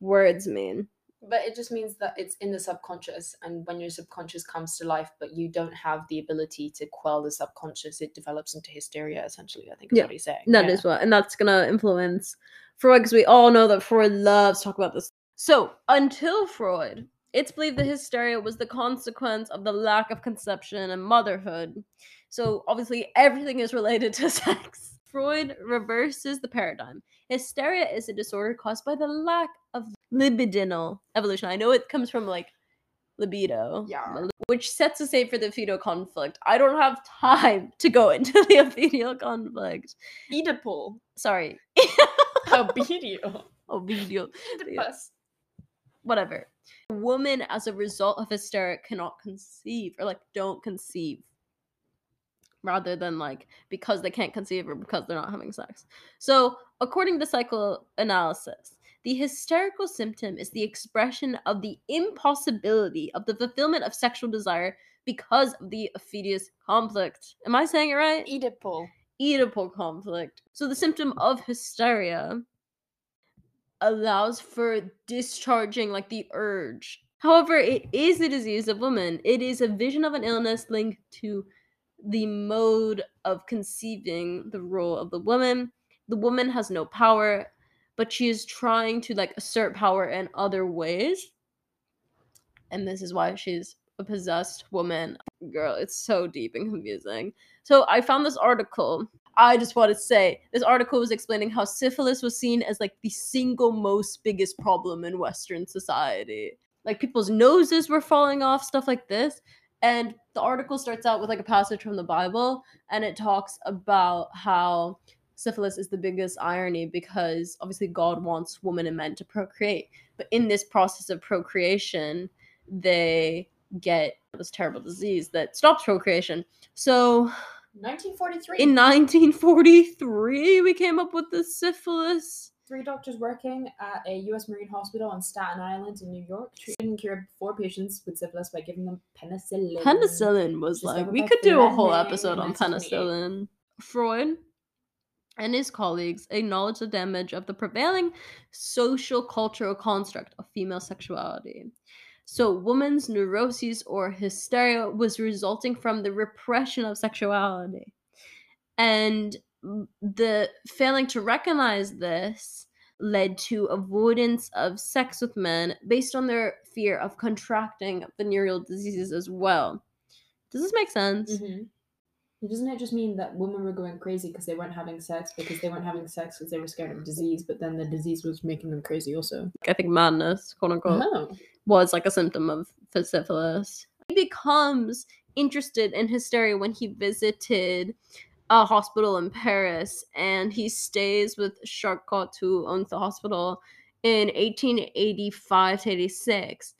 Speaker 1: words mean.
Speaker 2: But it just means that it's in the subconscious, and when your subconscious comes to life, but you don't have the ability to quell the subconscious, it develops into hysteria. Essentially, I think is
Speaker 1: Yeah,
Speaker 2: what he's saying.
Speaker 1: That is what, and that's gonna influence Freud because we all know that Freud loves to talk about this. So until Freud, it's believed that hysteria was the consequence of the lack of conception and motherhood. So obviously, everything is related to sex. Freud reverses the paradigm. Hysteria is a disorder caused by the lack of libidinal evolution. I know it comes from like libido,
Speaker 2: Yeah.
Speaker 1: which sets the stage for the fetal conflict. I don't have time to go into the fetal conflict.
Speaker 2: Oedipal,
Speaker 1: Sorry,
Speaker 2: obedio, Oedipus.
Speaker 1: whatever. A woman, as a result of hysteria, cannot conceive or like don't conceive. Rather than like because they can't conceive or because they're not having sex. So, according to psychoanalysis, the hysterical symptom is the expression of the impossibility of the fulfillment of sexual desire because of the Oedipus conflict. Am I saying it right?
Speaker 2: Oedipal.
Speaker 1: Oedipal conflict. So the symptom of hysteria allows for discharging like the urge. However, it is a disease of women. It is a vision of an illness linked to the mode of conceiving the role of the woman. The woman has no power, but she is trying to like assert power in other ways. And this is why she's a possessed woman. Girl, it's so deep and confusing. So I found this article. I just want to say this article was explaining how syphilis was seen as like the single most biggest problem in Western society. Like people's noses were falling off, stuff like this. And the article starts out with like a passage from the Bible, and it talks about how syphilis is the biggest irony because obviously God wants women and men to procreate. But in this process of procreation, they get this terrible disease that stops procreation. So
Speaker 2: 1943.
Speaker 1: in 1943, we came up with the syphilis.
Speaker 2: Three doctors working at a U.S. Marine hospital on Staten Island in New York treated and cured four patients with syphilis by giving them penicillin.
Speaker 1: Penicillin was like, we could do a whole episode on penicillin. Freud and his colleagues acknowledged the damage of the prevailing social cultural construct of female sexuality. So, women's neuroses or hysteria was resulting from the repression of sexuality. And the failing to recognize this led to avoidance of sex with men based on their fear of contracting venereal diseases as well. Does this make sense?
Speaker 2: Mm-hmm. Doesn't it just mean that women were going crazy because they weren't having sex because they weren't having sex because they were scared of disease, but then the disease was making them crazy also?
Speaker 1: I think madness, quote unquote,
Speaker 2: Oh.
Speaker 1: was like a symptom of syphilis. He becomes interested in hysteria when he visited a hospital in Paris and he stays with Charcot, who owns the hospital, in 1885 to 86.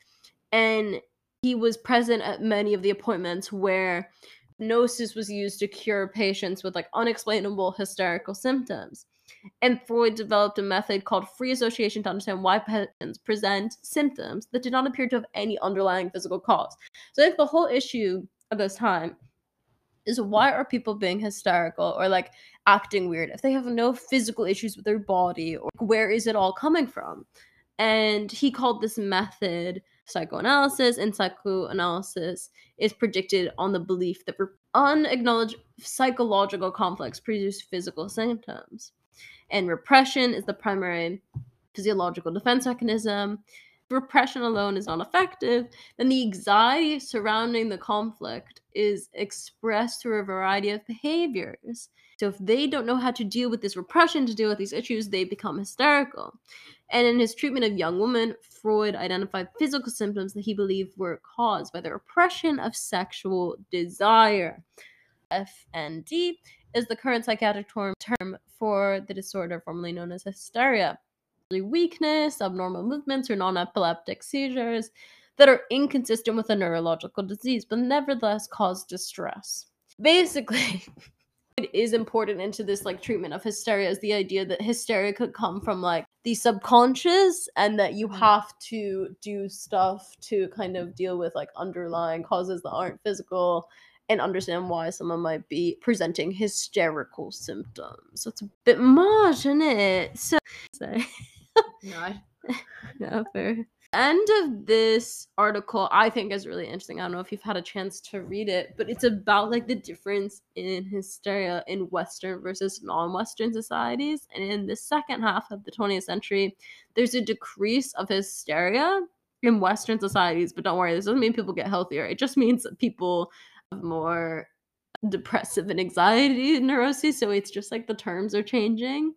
Speaker 1: And he was present at many of the appointments where hypnosis was used to cure patients with like unexplainable hysterical symptoms. And Freud developed a method called free association to understand why patients present symptoms that did not appear to have any underlying physical cause. So I think the whole issue at this time is why are people being hysterical or like acting weird if they have no physical issues with their body or where is it all coming from? And he called this method psychoanalysis, and psychoanalysis is predicted on the belief that unacknowledged psychological conflicts produce physical symptoms. And repression is the primary physiological defense mechanism. If repression alone is not effective, then the anxiety surrounding the conflict is expressed through a variety of behaviors. So if they don't know how to deal with this repression, to deal with these issues, they become hysterical. And in his treatment of young women, Freud identified physical symptoms that he believed were caused by the repression of sexual desire. FND is the current psychiatric term for the disorder formerly known as hysteria. Weakness, abnormal movements, or non epileptic seizures that are inconsistent with a neurological disease, but nevertheless cause distress. Basically, it is important into this like treatment of hysteria is the idea that hysteria could come from like the subconscious and that you mm. have to do stuff to kind of deal with like underlying causes that aren't physical and understand why someone might be presenting hysterical symptoms. So it's a bit much, isn't it? So,
Speaker 2: no.
Speaker 1: no, fair end of this article i think is really interesting. I don't know if you've had a chance to read it but it's about like the difference in hysteria in western versus non-western societies. And in the second half of the 20th century there's a decrease of hysteria in western societies but don't worry this doesn't mean people get healthier. It just means that people have more depressive and anxiety neuroses so it's just like the terms are changing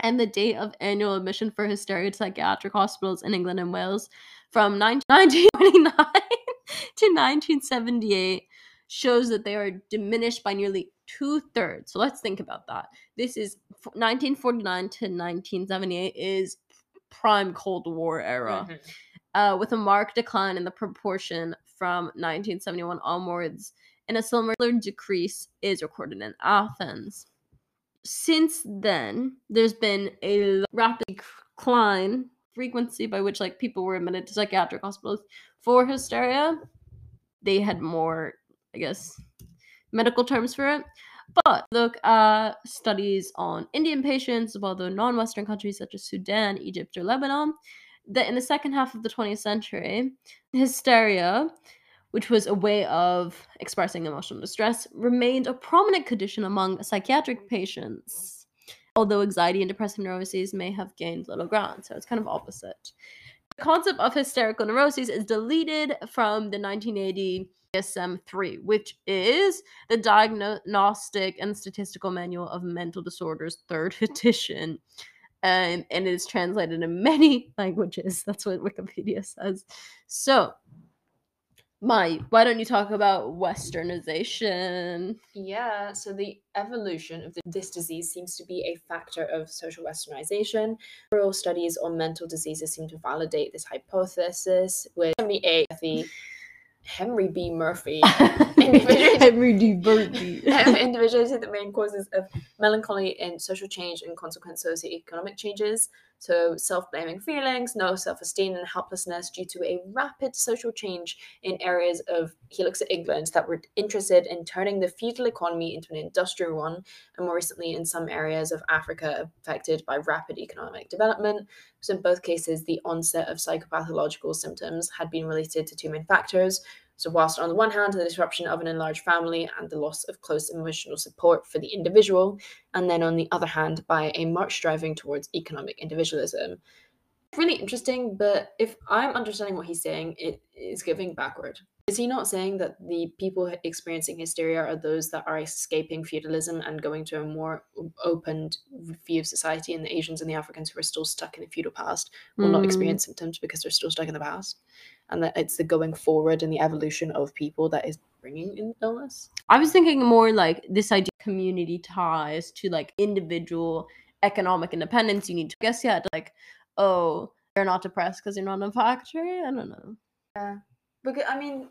Speaker 1: and the date of annual admission for hysteria to psychiatric hospitals in England and Wales from 1929 to 1978 shows that they are diminished by nearly two thirds. So let's think about that. This is 1949 to 1978 is prime Cold War era, mm-hmm. uh, with a marked decline in the proportion from 1971 onwards, and a similar decrease is recorded in Athens since then, there's been a rapid decline frequency by which like people were admitted to psychiatric hospitals for hysteria. They had more, I guess, medical terms for it. But look at studies on Indian patients of other non-Western countries such as Sudan, Egypt, or Lebanon, that in the second half of the 20th century, hysteria which was a way of expressing emotional distress, remained a prominent condition among psychiatric patients, although anxiety and depressive neuroses may have gained little ground. So it's kind of opposite. The concept of hysterical neuroses is deleted from the 1980 DSM 3, which is the Diagnostic and Statistical Manual of Mental Disorders, third edition. Um, and, and it is translated in many languages. That's what Wikipedia says. So, my, why don't you talk about westernization?
Speaker 2: Yeah, so the evolution of this disease seems to be a factor of social westernization. Several studies on mental diseases seem to validate this hypothesis, with 78 the Henry B. Murphy.
Speaker 1: Henry D. Murphy.
Speaker 2: individuated the main causes of melancholy and social change and consequent socioeconomic changes. So, self blaming feelings, no self esteem, and helplessness due to a rapid social change in areas of, he looks at England, that were interested in turning the feudal economy into an industrial one, and more recently in some areas of Africa affected by rapid economic development. So, in both cases, the onset of psychopathological symptoms had been related to two main factors so, whilst on the one hand, the disruption of an enlarged family and the loss of close emotional support for the individual, and then on the other hand, by a march driving towards economic individualism. Really interesting, but if I'm understanding what he's saying, it is giving backward. Is he not saying that the people experiencing hysteria are those that are escaping feudalism and going to a more opened view of society, and the Asians and the Africans who are still stuck in the feudal past will mm. not experience symptoms because they're still stuck in the past? And that it's the going forward and the evolution of people that is bringing in illness.
Speaker 1: I was thinking more like this idea community ties to like individual economic independence. You need to I guess yeah, like oh they're not depressed because they're not in a factory. I don't know.
Speaker 2: Yeah, because I mean,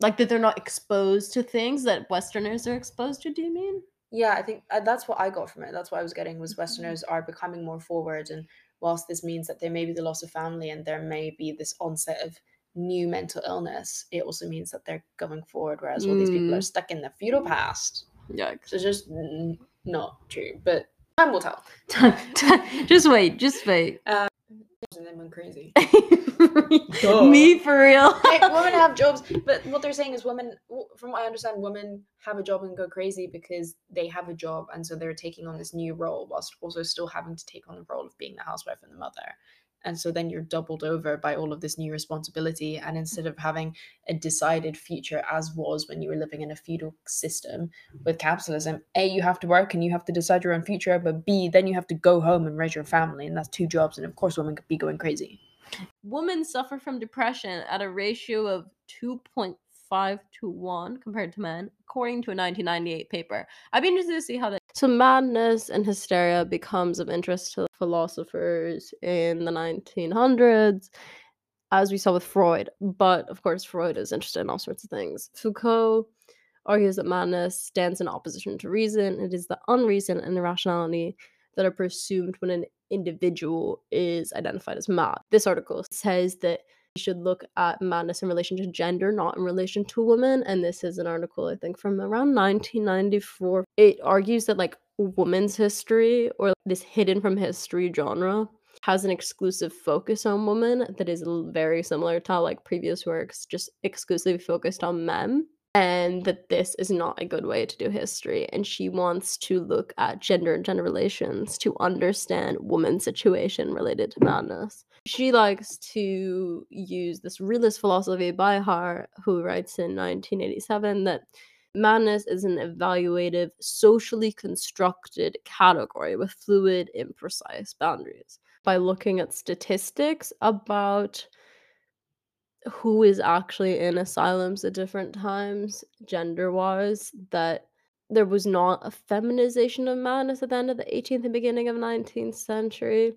Speaker 1: like that they're not exposed to things that Westerners are exposed to. Do you mean?
Speaker 2: Yeah, I think uh, that's what I got from it. That's what I was getting was mm-hmm. Westerners are becoming more forward, and whilst this means that there may be the loss of family and there may be this onset of new mental illness, it also means that they're going forward, whereas all these people are mm. stuck in the feudal past.
Speaker 1: Yeah,
Speaker 2: so it's just n- not true. But time will tell.
Speaker 1: just wait, just wait.
Speaker 2: And then went crazy.
Speaker 1: Me for real.
Speaker 2: Like, women have jobs, but what they're saying is women, from what I understand, women have a job and go crazy because they have a job, and so they're taking on this new role whilst also still having to take on the role of being the housewife and the mother. And so then you're doubled over by all of this new responsibility. And instead of having a decided future as was when you were living in a feudal system mm-hmm. with capitalism, A, you have to work and you have to decide your own future, but B, then you have to go home and raise your family. And that's two jobs. And of course, women could be going crazy.
Speaker 1: Women suffer from depression at a ratio of 2.5 to 1 compared to men, according to a 1998 paper. I'd be interested to see how that. So, madness and hysteria becomes of interest to philosophers in the 1900s, as we saw with Freud. But of course, Freud is interested in all sorts of things. Foucault argues that madness stands in opposition to reason. It is the unreason and irrationality that are presumed when an individual is identified as mad. This article says that should look at madness in relation to gender, not in relation to women. And this is an article, I think, from around 1994. It argues that, like, women's history or this hidden from history genre has an exclusive focus on women that is very similar to like, previous works just exclusively focused on men and that this is not a good way to do history and she wants to look at gender and gender relations to understand women's situation related to madness. She likes to use this realist philosophy by her who writes in 1987 that madness is an evaluative socially constructed category with fluid imprecise boundaries. By looking at statistics about who is actually in asylums at different times, gender wise, that there was not a feminization of madness at the end of the 18th and beginning of 19th century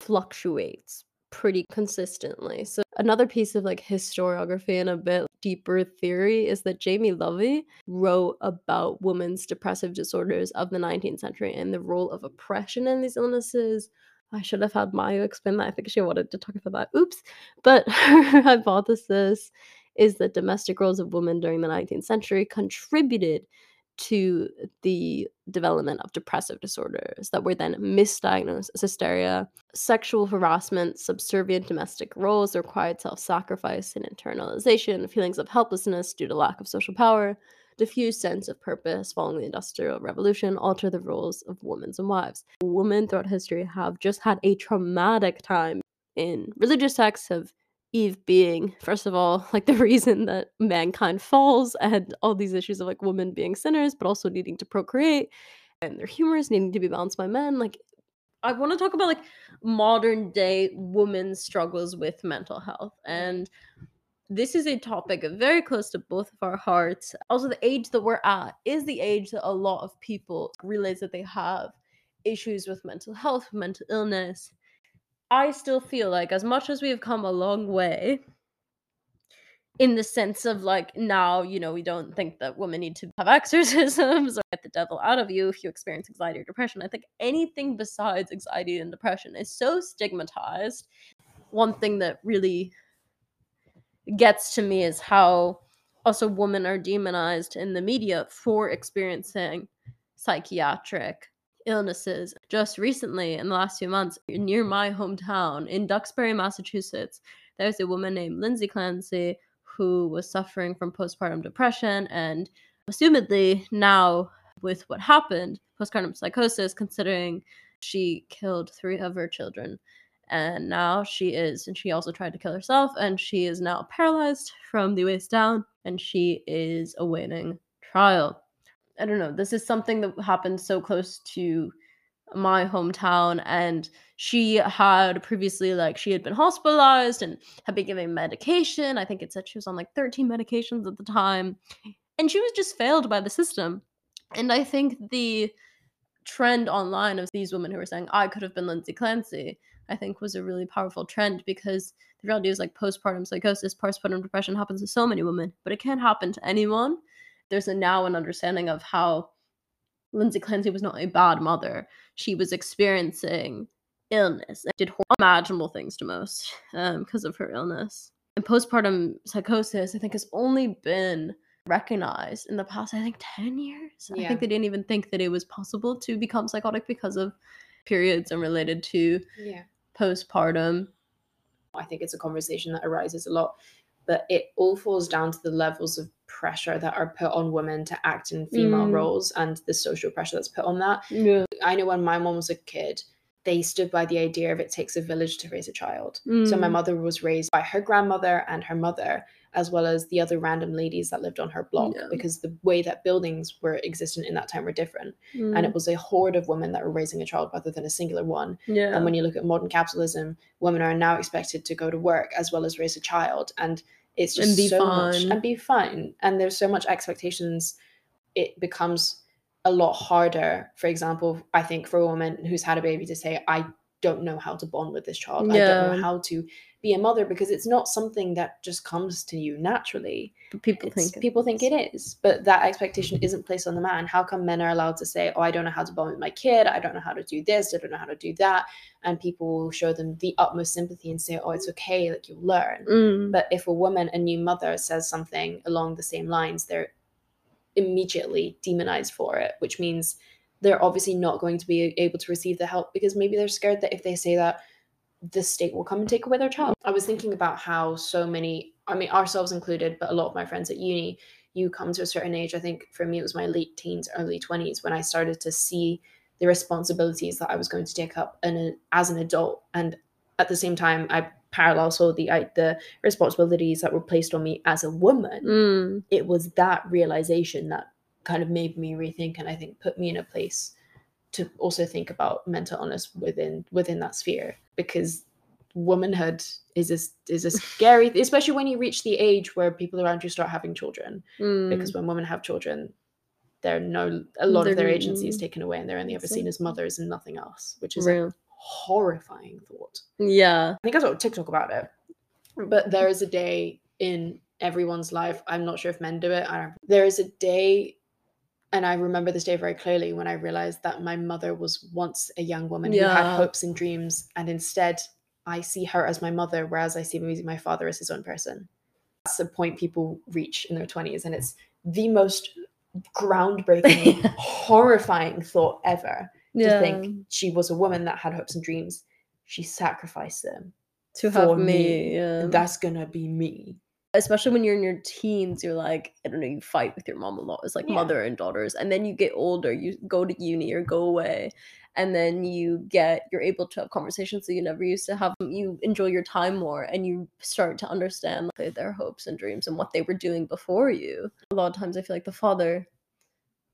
Speaker 1: fluctuates pretty consistently. So another piece of like historiography and a bit deeper theory is that Jamie Lovey wrote about women's depressive disorders of the 19th century and the role of oppression in these illnesses. I should have had Mayu explain that. I think she wanted to talk about that. Oops. But her hypothesis is that domestic roles of women during the 19th century contributed to the development of depressive disorders that were then misdiagnosed as hysteria, sexual harassment, subservient domestic roles, required self sacrifice and internalization, feelings of helplessness due to lack of social power, diffuse sense of purpose following the Industrial Revolution alter the roles of women and wives. Women throughout history have just had a traumatic time in religious texts of Eve being, first of all, like the reason that mankind falls and all these issues of like women being sinners, but also needing to procreate and their humors needing to be balanced by men. Like, I want to talk about like modern day women's struggles with mental health. And this is a topic very close to both of our hearts. Also, the age that we're at is the age that a lot of people realize that they have issues with mental health, mental illness. I still feel like, as much as we have come a long way, in the sense of like now, you know, we don't think that women need to have exorcisms or get the devil out of you if you experience anxiety or depression. I think anything besides anxiety and depression is so stigmatized. One thing that really gets to me is how also women are demonized in the media for experiencing psychiatric illnesses. Just recently, in the last few months, near my hometown in Duxbury, Massachusetts, there's a woman named Lindsay Clancy who was suffering from postpartum depression and assumedly now with what happened, postpartum psychosis, considering she killed three of her children and now she is and she also tried to kill herself and she is now paralyzed from the waist down and she is awaiting trial. I don't know this is something that happened so close to my hometown and she had previously like she had been hospitalized and had been given medication. I think it said she was on like 13 medications at the time and she was just failed by the system. And i think the trend online of these women who were saying i could have been lindsay clancy I think was a really powerful trend because the reality is like postpartum psychosis, postpartum depression happens to so many women, but it can't happen to anyone. There's a now an understanding of how Lindsay Clancy was not a bad mother. She was experiencing illness and did unimaginable things to most because um, of her illness. And postpartum psychosis, I think, has only been recognized in the past, I think, 10 years. Yeah. I think they didn't even think that it was possible to become psychotic because of periods and related to
Speaker 2: yeah
Speaker 1: postpartum.
Speaker 2: I think it's a conversation that arises a lot, but it all falls down to the levels of pressure that are put on women to act in female
Speaker 1: Mm.
Speaker 2: roles and the social pressure that's put on that.
Speaker 1: Yeah.
Speaker 2: I know when my mom was a kid, they stood by the idea of it takes a village to raise a child. So my
Speaker 1: Mm.
Speaker 2: mother was raised by her grandmother and her mother, as well as the other random ladies that lived on her block,
Speaker 1: Yeah.
Speaker 2: because the way that buildings were existent in that time were different. And
Speaker 1: Mm.
Speaker 2: it was a horde of women that were raising a child rather than a singular one.
Speaker 1: yeah.
Speaker 2: And when you look at modern capitalism, women are now expected to go to work as well as raise a child. And it's just
Speaker 1: And be
Speaker 2: so much and be fine. And there's so much expectations, it becomes a lot harder. For example, I think for a woman who's had a baby to say, I don't know how to bond with this child. yeah. I don't know how to be a mother because it's not something that just comes to you naturally.
Speaker 1: But people
Speaker 2: It's,
Speaker 1: think it
Speaker 2: people think
Speaker 1: is.
Speaker 2: it is, but that expectation isn't placed on the man. How come men are allowed to say, "Oh, I don't know how to bond with my kid. I don't know how to do this. I don't know how to do that," and people will show them the utmost sympathy and say, "Oh, it's okay. Like you'll learn."
Speaker 1: Mm.
Speaker 2: But if a woman, a new mother, says something along the same lines, they're immediately demonized for it, which means they're obviously not going to be able to receive the help because maybe they're scared that if they say that, the state will come and take away their child. I was thinking about how so many, I mean, ourselves included, but a lot of my friends at uni, you come to a certain age. I think for me, it was my late teens, early 20s when I started to see the responsibilities that I was going to take up and as an adult. And at the same time, I parallel saw the I, the responsibilities that were placed on me as a woman.
Speaker 1: Mm.
Speaker 2: It was that realization that kind of made me rethink and I think put me in a place to also think about mental illness within within that sphere because womanhood is a is a scary especially when you reach the age where people around you start having children
Speaker 1: Mm.
Speaker 2: because when women have children they're no a lot of their agency is taken away and they're only ever seen as mothers and nothing else which is a horrifying thought
Speaker 1: Yeah.
Speaker 2: I think I saw TikTok about it. But there is a day in everyone's life. I'm not sure if men do it. I don't. There is a day, and I remember this day very clearly when I realized that my mother was once a young woman who had hopes and dreams, and instead I see her as my mother, whereas I see my father as his own person. That's the point people reach in their 20s, and it's the most groundbreaking, horrifying thought ever to
Speaker 1: Yeah.
Speaker 2: think she was a woman that had hopes and dreams. She sacrificed them
Speaker 1: to
Speaker 2: for
Speaker 1: have
Speaker 2: me,
Speaker 1: me. Yeah.
Speaker 2: that's gonna be me.
Speaker 1: Especially when you're in your teens, you're like, I don't know, you fight with your mom a lot. It's like
Speaker 2: Yeah.
Speaker 1: mother and daughters. And then you get older, you go to uni or go away. And then you get, you're able to have conversations that you never used to have. You enjoy your time more and you start to understand like, their hopes and dreams and what they were doing before you. A lot of times I feel like the father,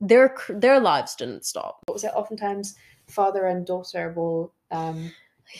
Speaker 1: their their lives didn't stop.
Speaker 2: What was it? Oftentimes, father and daughter will um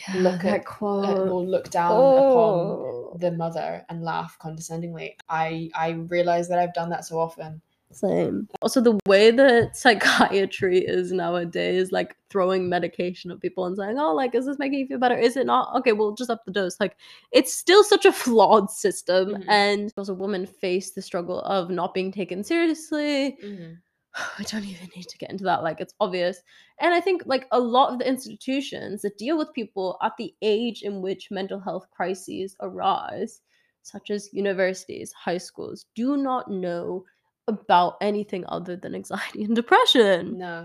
Speaker 1: Yeah,
Speaker 2: Look at- uh,
Speaker 1: quote.
Speaker 2: will look down upon
Speaker 1: Oh,
Speaker 2: the mother and laugh condescendingly. I I realize that I've done that so often.
Speaker 1: Same. Also, the way that psychiatry is nowadays, like throwing medication at people and saying, "Oh, like, is this making you feel better? Is it not? Okay, we'll just up the dose." Like, it's still such a flawed system,
Speaker 2: Mhm.
Speaker 1: and as a woman face the struggle of not being taken seriously.
Speaker 2: Mm-hmm.
Speaker 1: I don't even need to get into that. Like, it's obvious. And I think, like, a lot of the institutions that deal with people at the age in which mental health crises arise, such as universities, high schools, do not know about anything other than anxiety and depression.
Speaker 2: No.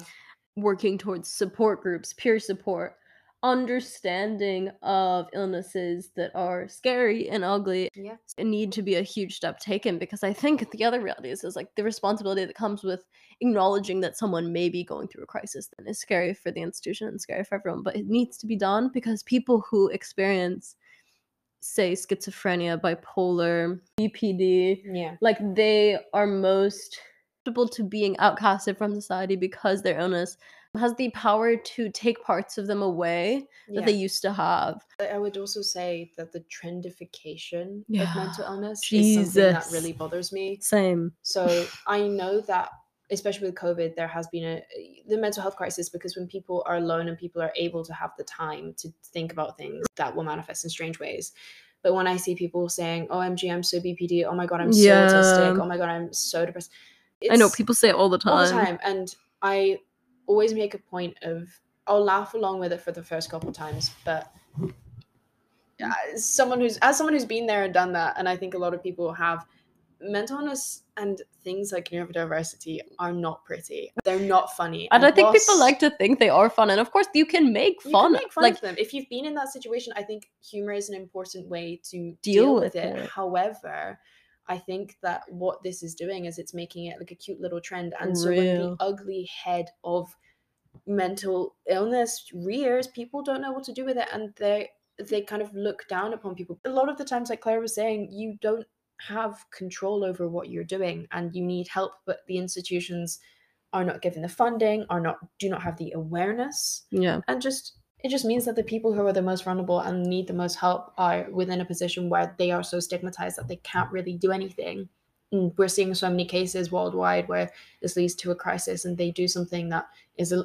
Speaker 1: Working towards support groups, peer support, understanding of illnesses that are scary and ugly
Speaker 2: Yeah.
Speaker 1: need to be a huge step taken because I think the other reality is, is like the responsibility that comes with acknowledging that someone may be going through a crisis is scary for the institution and scary for everyone, but it needs to be done because people who experience say schizophrenia, bipolar, BPD,
Speaker 2: Yeah.
Speaker 1: like they are most susceptible to being outcasted from society because their illness has the power to take parts of them away that
Speaker 2: yeah.
Speaker 1: they used to have.
Speaker 2: I- would also say that the trendification of mental illness is something that really bothers me.
Speaker 1: Same.
Speaker 2: So I know that, especially with COVID, there has been a the mental health crisis because when people are alone and people are able to have the time to think about things, that will manifest in strange ways. But when I see people saying, oh, "OMG, I'm so BPD," "Oh my god, I'm so autistic," "Oh my god, I'm so depressed,"
Speaker 1: I know people say it all the time.
Speaker 2: all the time, and I always make a point of I'll laugh along with it for the first couple times, but as someone who's as someone who's been there and done that, and I think a lot of people have mental illness and things like neurodiversity are not pretty. They're not funny.
Speaker 1: And I think people like to think they are fun, and of course you can make
Speaker 2: you
Speaker 1: fun.
Speaker 2: can make fun
Speaker 1: like
Speaker 2: of them. If you've been in that situation, I think humor is an important way to
Speaker 1: Deal
Speaker 2: deal, with
Speaker 1: with
Speaker 2: it.
Speaker 1: it.
Speaker 2: However, I think that what this is doing is it's making it like a cute little trend. And so when the ugly head of mental illness rears, people don't know what to do with it and they they kind of look down upon people. A lot of the times, like Claire was saying, you don't have control over what you're doing and you need help, but the institutions are not given the funding, are not do not have the awareness
Speaker 1: yeah,
Speaker 2: and just it just means that the people who are the most vulnerable and need the most help are within a position where they are so stigmatized that they can't really do anything. And we're seeing so many cases worldwide where this leads to a crisis and they do something that is a,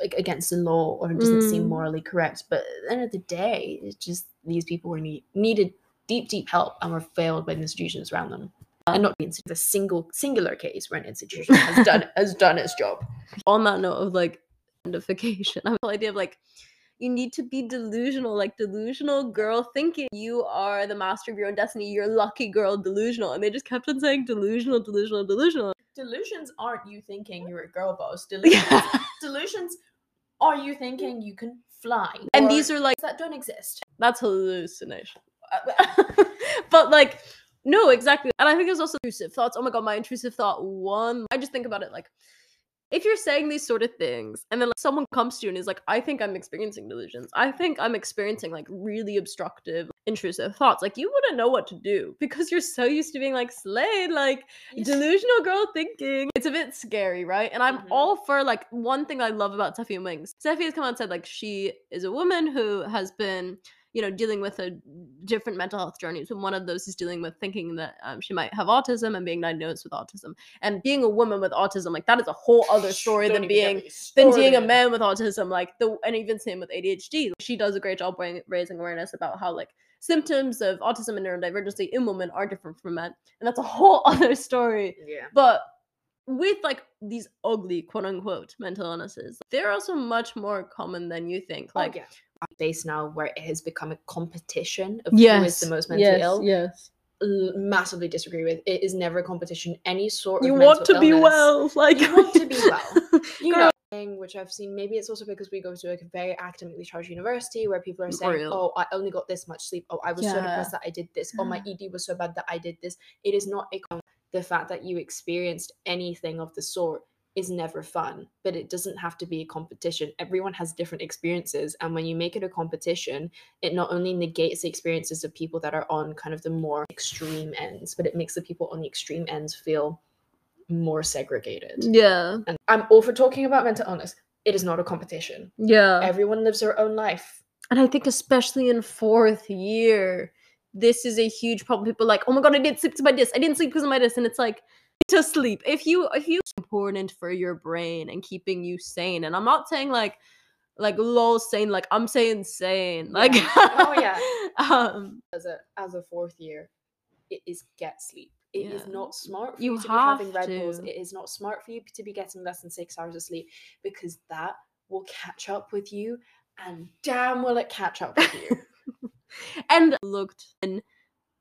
Speaker 2: like against the law or doesn't seem
Speaker 1: Mm.
Speaker 2: morally correct. But at the end of the day it's just these people were need, needed deep deep help and were failed by the institutions around them. And not the, insti- the single singular case where an institution has done has done its job.
Speaker 1: On that note of like identification, I have the idea of like you need to be delusional, like delusional girl thinking you are the master of your own destiny. You're lucky girl delusional, and they just kept on saying delusional, delusional, delusional.
Speaker 2: delusions aren't you thinking you're a girl boss. Delusions, delusions are you thinking you can fly.
Speaker 1: and these are like
Speaker 2: that don't exist.
Speaker 1: that's hallucination. but like no exactly and i think there's also intrusive thoughts oh my god my intrusive thought one i just think about it like if you're saying these sort of things and then like someone comes to you and is like i think i'm experiencing delusions. I think i'm experiencing like really obstructive intrusive thoughts. Like you wouldn't know what to do because you're so used to being like slayed like delusional girl thinking. It's a bit scary right? And i'm
Speaker 2: Mhm.
Speaker 1: all for like one thing i love about Steffi Wings. Steffi has come out and said like she is a woman who has been you know dealing with a different mental health journeys and one of those is dealing with thinking that um, she might have autism and being diagnosed with autism. And being a woman with autism like that is a whole other story
Speaker 2: Don't
Speaker 1: than being
Speaker 2: me
Speaker 1: than being a man with autism like the and even same with adhd she does a great job bring, raising awareness about how like symptoms of autism and neurodivergency in women are different from men. And that's a whole other story.
Speaker 2: Yeah.
Speaker 1: but with like these ugly quote unquote mental illnesses they're also much more common than you think. Like
Speaker 2: Like, oh, yeah. Space now where it has become a competition of who is the most mentally
Speaker 1: yes,
Speaker 2: ill.
Speaker 1: yes
Speaker 2: Massively disagree with. It is never a competition. Any sort of
Speaker 1: you want to be well like
Speaker 2: You want to be well. you know thing which i've seen maybe it's also because we go to a very academically charged university where people are saying
Speaker 1: Real.
Speaker 2: oh i only got this much sleep oh i was so depressed that i did this oh my ed was so bad that i did this it is not a the fact that you experienced anything of the sort is never fun but it doesn't have to be a competition. Everyone has different experiences and when you make it a competition it not only negates the experiences of people that are on kind of the more extreme ends but it makes the people on the extreme ends feel more segregated.
Speaker 1: Yeah.
Speaker 2: And I'm all for talking about mental illness. It is not a competition.
Speaker 1: yeah.
Speaker 2: Everyone lives their own life.
Speaker 1: and i think especially in fourth year this is a huge problem. People are like oh my god i didn't sleep because of my this i didn't sleep because of my this and it's like to sleep if you if you important for your brain and keeping you sane and i'm not saying like like lol sane like i'm saying sane like
Speaker 2: Oh, yeah.
Speaker 1: um
Speaker 2: As a as a fourth year, it is get sleep. It is
Speaker 1: Yeah.
Speaker 2: not smart for
Speaker 1: You
Speaker 2: you, to be having Red Bulls.
Speaker 1: to.
Speaker 2: It is not smart for you to be getting less than six hours of sleep because that will catch up with you, and damn will it catch up with you.
Speaker 1: and looked in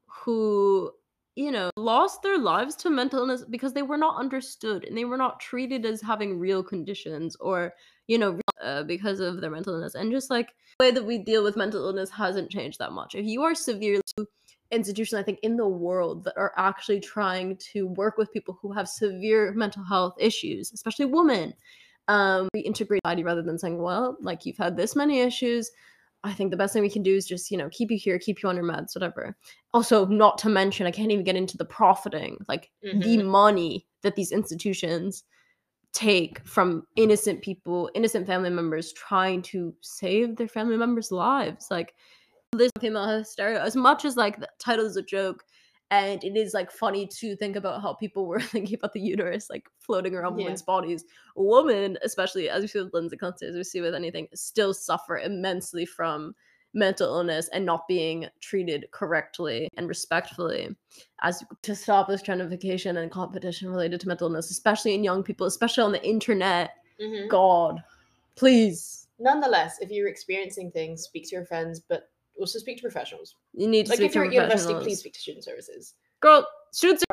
Speaker 1: who you know lost their lives to mental illness because they were not understood and they were not treated as having real conditions or you know uh, because of their mental illness. And just like the way that we deal with mental illness hasn't changed that much. If you are severely institutions i think in the world that are actually trying to work with people who have severe mental health issues especially women um reintegrate society rather than saying well like you've had this many issues I think the best thing we can do is just, you know, keep you here, keep you on your meds, whatever. Also, not to mention, I can't even get into the profiting, like the mm-hmm. money that these institutions take from innocent people, innocent family members trying to save their family members' lives. Like this female hysteria, as much as like the title is a joke, and it is like funny to think about how people were thinking about the uterus like floating around
Speaker 2: Yeah.
Speaker 1: women's bodies. Women, especially as we see with Lindsay Constance, as we see with anything, still suffer immensely from mental illness and not being treated correctly and respectfully as to stop this trendification and competition related to mental illness, especially in young people, especially on the internet.
Speaker 2: Mhm.
Speaker 1: God, please.
Speaker 2: Nonetheless, if you're experiencing things, speak to your friends, but also speak to professionals.
Speaker 1: You need to
Speaker 2: Like if you're
Speaker 1: to
Speaker 2: at university, please speak to student services.
Speaker 1: girl, students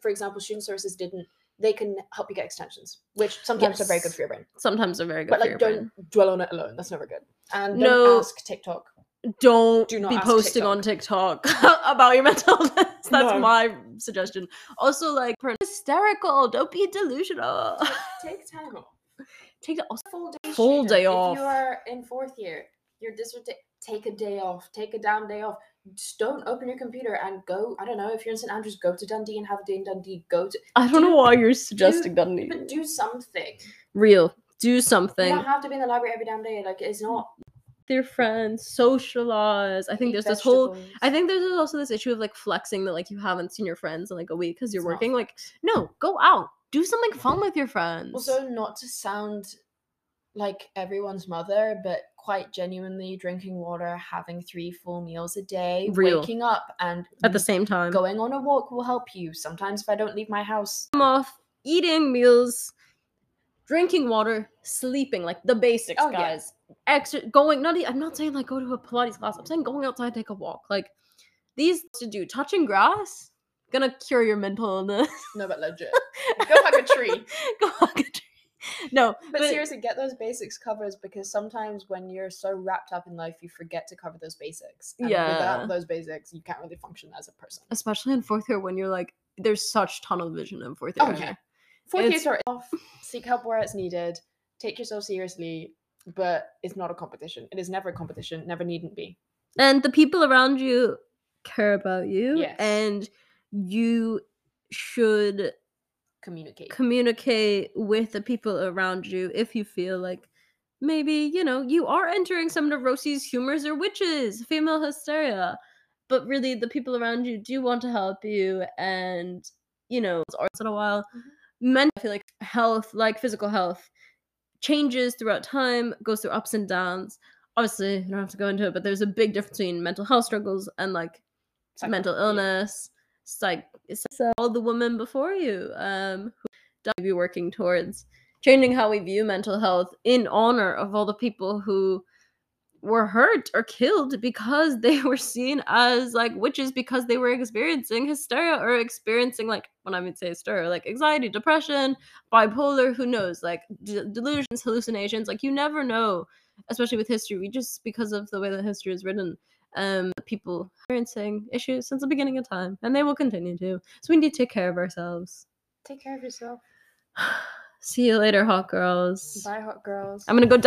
Speaker 2: for example, student services didn't. They can help you get extensions, which sometimes are very good for your brain.
Speaker 1: sometimes are very good
Speaker 2: But like, don't
Speaker 1: brain.
Speaker 2: dwell on it alone. That's never good. And don't
Speaker 1: No.
Speaker 2: ask TikTok.
Speaker 1: Don't
Speaker 2: Do not
Speaker 1: be posting on TikTok about your mental illness. That's
Speaker 2: No.
Speaker 1: my suggestion. Also, like, hysterical. Don't be delusional.
Speaker 2: Take time off.
Speaker 1: Take it. Also,
Speaker 2: Full day.
Speaker 1: Full day
Speaker 2: If
Speaker 1: off.
Speaker 2: you are in fourth year, your dissertation. Take a day off. Take a damn day off. Just don't open your computer and go. I don't know if you're in St Andrews, go to Dundee and have a day in Dundee. Go to,
Speaker 1: I don't know why you're suggesting Dundee.
Speaker 2: but do something.
Speaker 1: Real. Do
Speaker 2: You
Speaker 1: something.
Speaker 2: don't have to be in the library every damn day. Like it's not.
Speaker 1: your friends, socialize. I think
Speaker 2: eat
Speaker 1: there's this whole. I think there's also this issue of like flexing that like you haven't seen your friends in like a week because you're
Speaker 2: It's
Speaker 1: working. Like, no, go out, do something fun with your friends.
Speaker 2: Also, not to sound like everyone's mother, but quite genuinely drinking water, having three full meals a day,
Speaker 1: Real.
Speaker 2: waking up, and
Speaker 1: at the same time,
Speaker 2: going on a walk will help you. Sometimes, if I don't leave my house,
Speaker 1: I'm off eating meals, drinking water, sleeping, like the basics,
Speaker 2: Oh, yeah.
Speaker 1: guys. Extra going. Not. I'm not saying like go to a Pilates class. I'm saying going outside, take a walk. Like these to do. Touching grass gonna cure your mental illness.
Speaker 2: no, but legit, go hug a tree.
Speaker 1: go hug a tree. No,
Speaker 2: But, seriously, get those basics covered because sometimes when you're so wrapped up in life, you forget to cover those basics. And
Speaker 1: Yeah.
Speaker 2: without those basics, you can't really function as a person.
Speaker 1: especially in fourth year when you're like, there's such tunnel vision in fourth year.
Speaker 2: Oh,
Speaker 1: right
Speaker 2: yeah. Fourth
Speaker 1: It's-
Speaker 2: years are off. Seek help where it's needed. Take yourself seriously, but it's not a competition. It is never a competition. Never needn't be.
Speaker 1: and the people around you care about you
Speaker 2: Yes.
Speaker 1: and you should
Speaker 2: Communicate.
Speaker 1: communicate with the people around you if you feel like maybe you know you are entering some neuroses humors or witches female hysteria but really the people around you do want to help you and you know it's once in a while
Speaker 2: Mhm.
Speaker 1: mental I feel like health like physical health changes throughout time goes through ups and downs obviously you don't have to go into it but there's a big difference between mental health struggles and like
Speaker 2: Psycho-
Speaker 1: mental
Speaker 2: yeah.
Speaker 1: illness psych so all the women before you um who be working towards changing how we view mental health in honor of all the people who were hurt or killed because they were seen as like witches because they were experiencing hysteria or experiencing like when I would say hysteria, like anxiety, depression, bipolar, who knows, like d- delusions, hallucinations. Like you never know, especially with history. We just because of the way that history is written, um, people experiencing issues since the beginning of time, and they will continue to. So we need to take care of ourselves.
Speaker 2: Take care of yourself.
Speaker 1: See you later, hot girls.
Speaker 2: Bye, hot girls.
Speaker 1: I'm gonna go.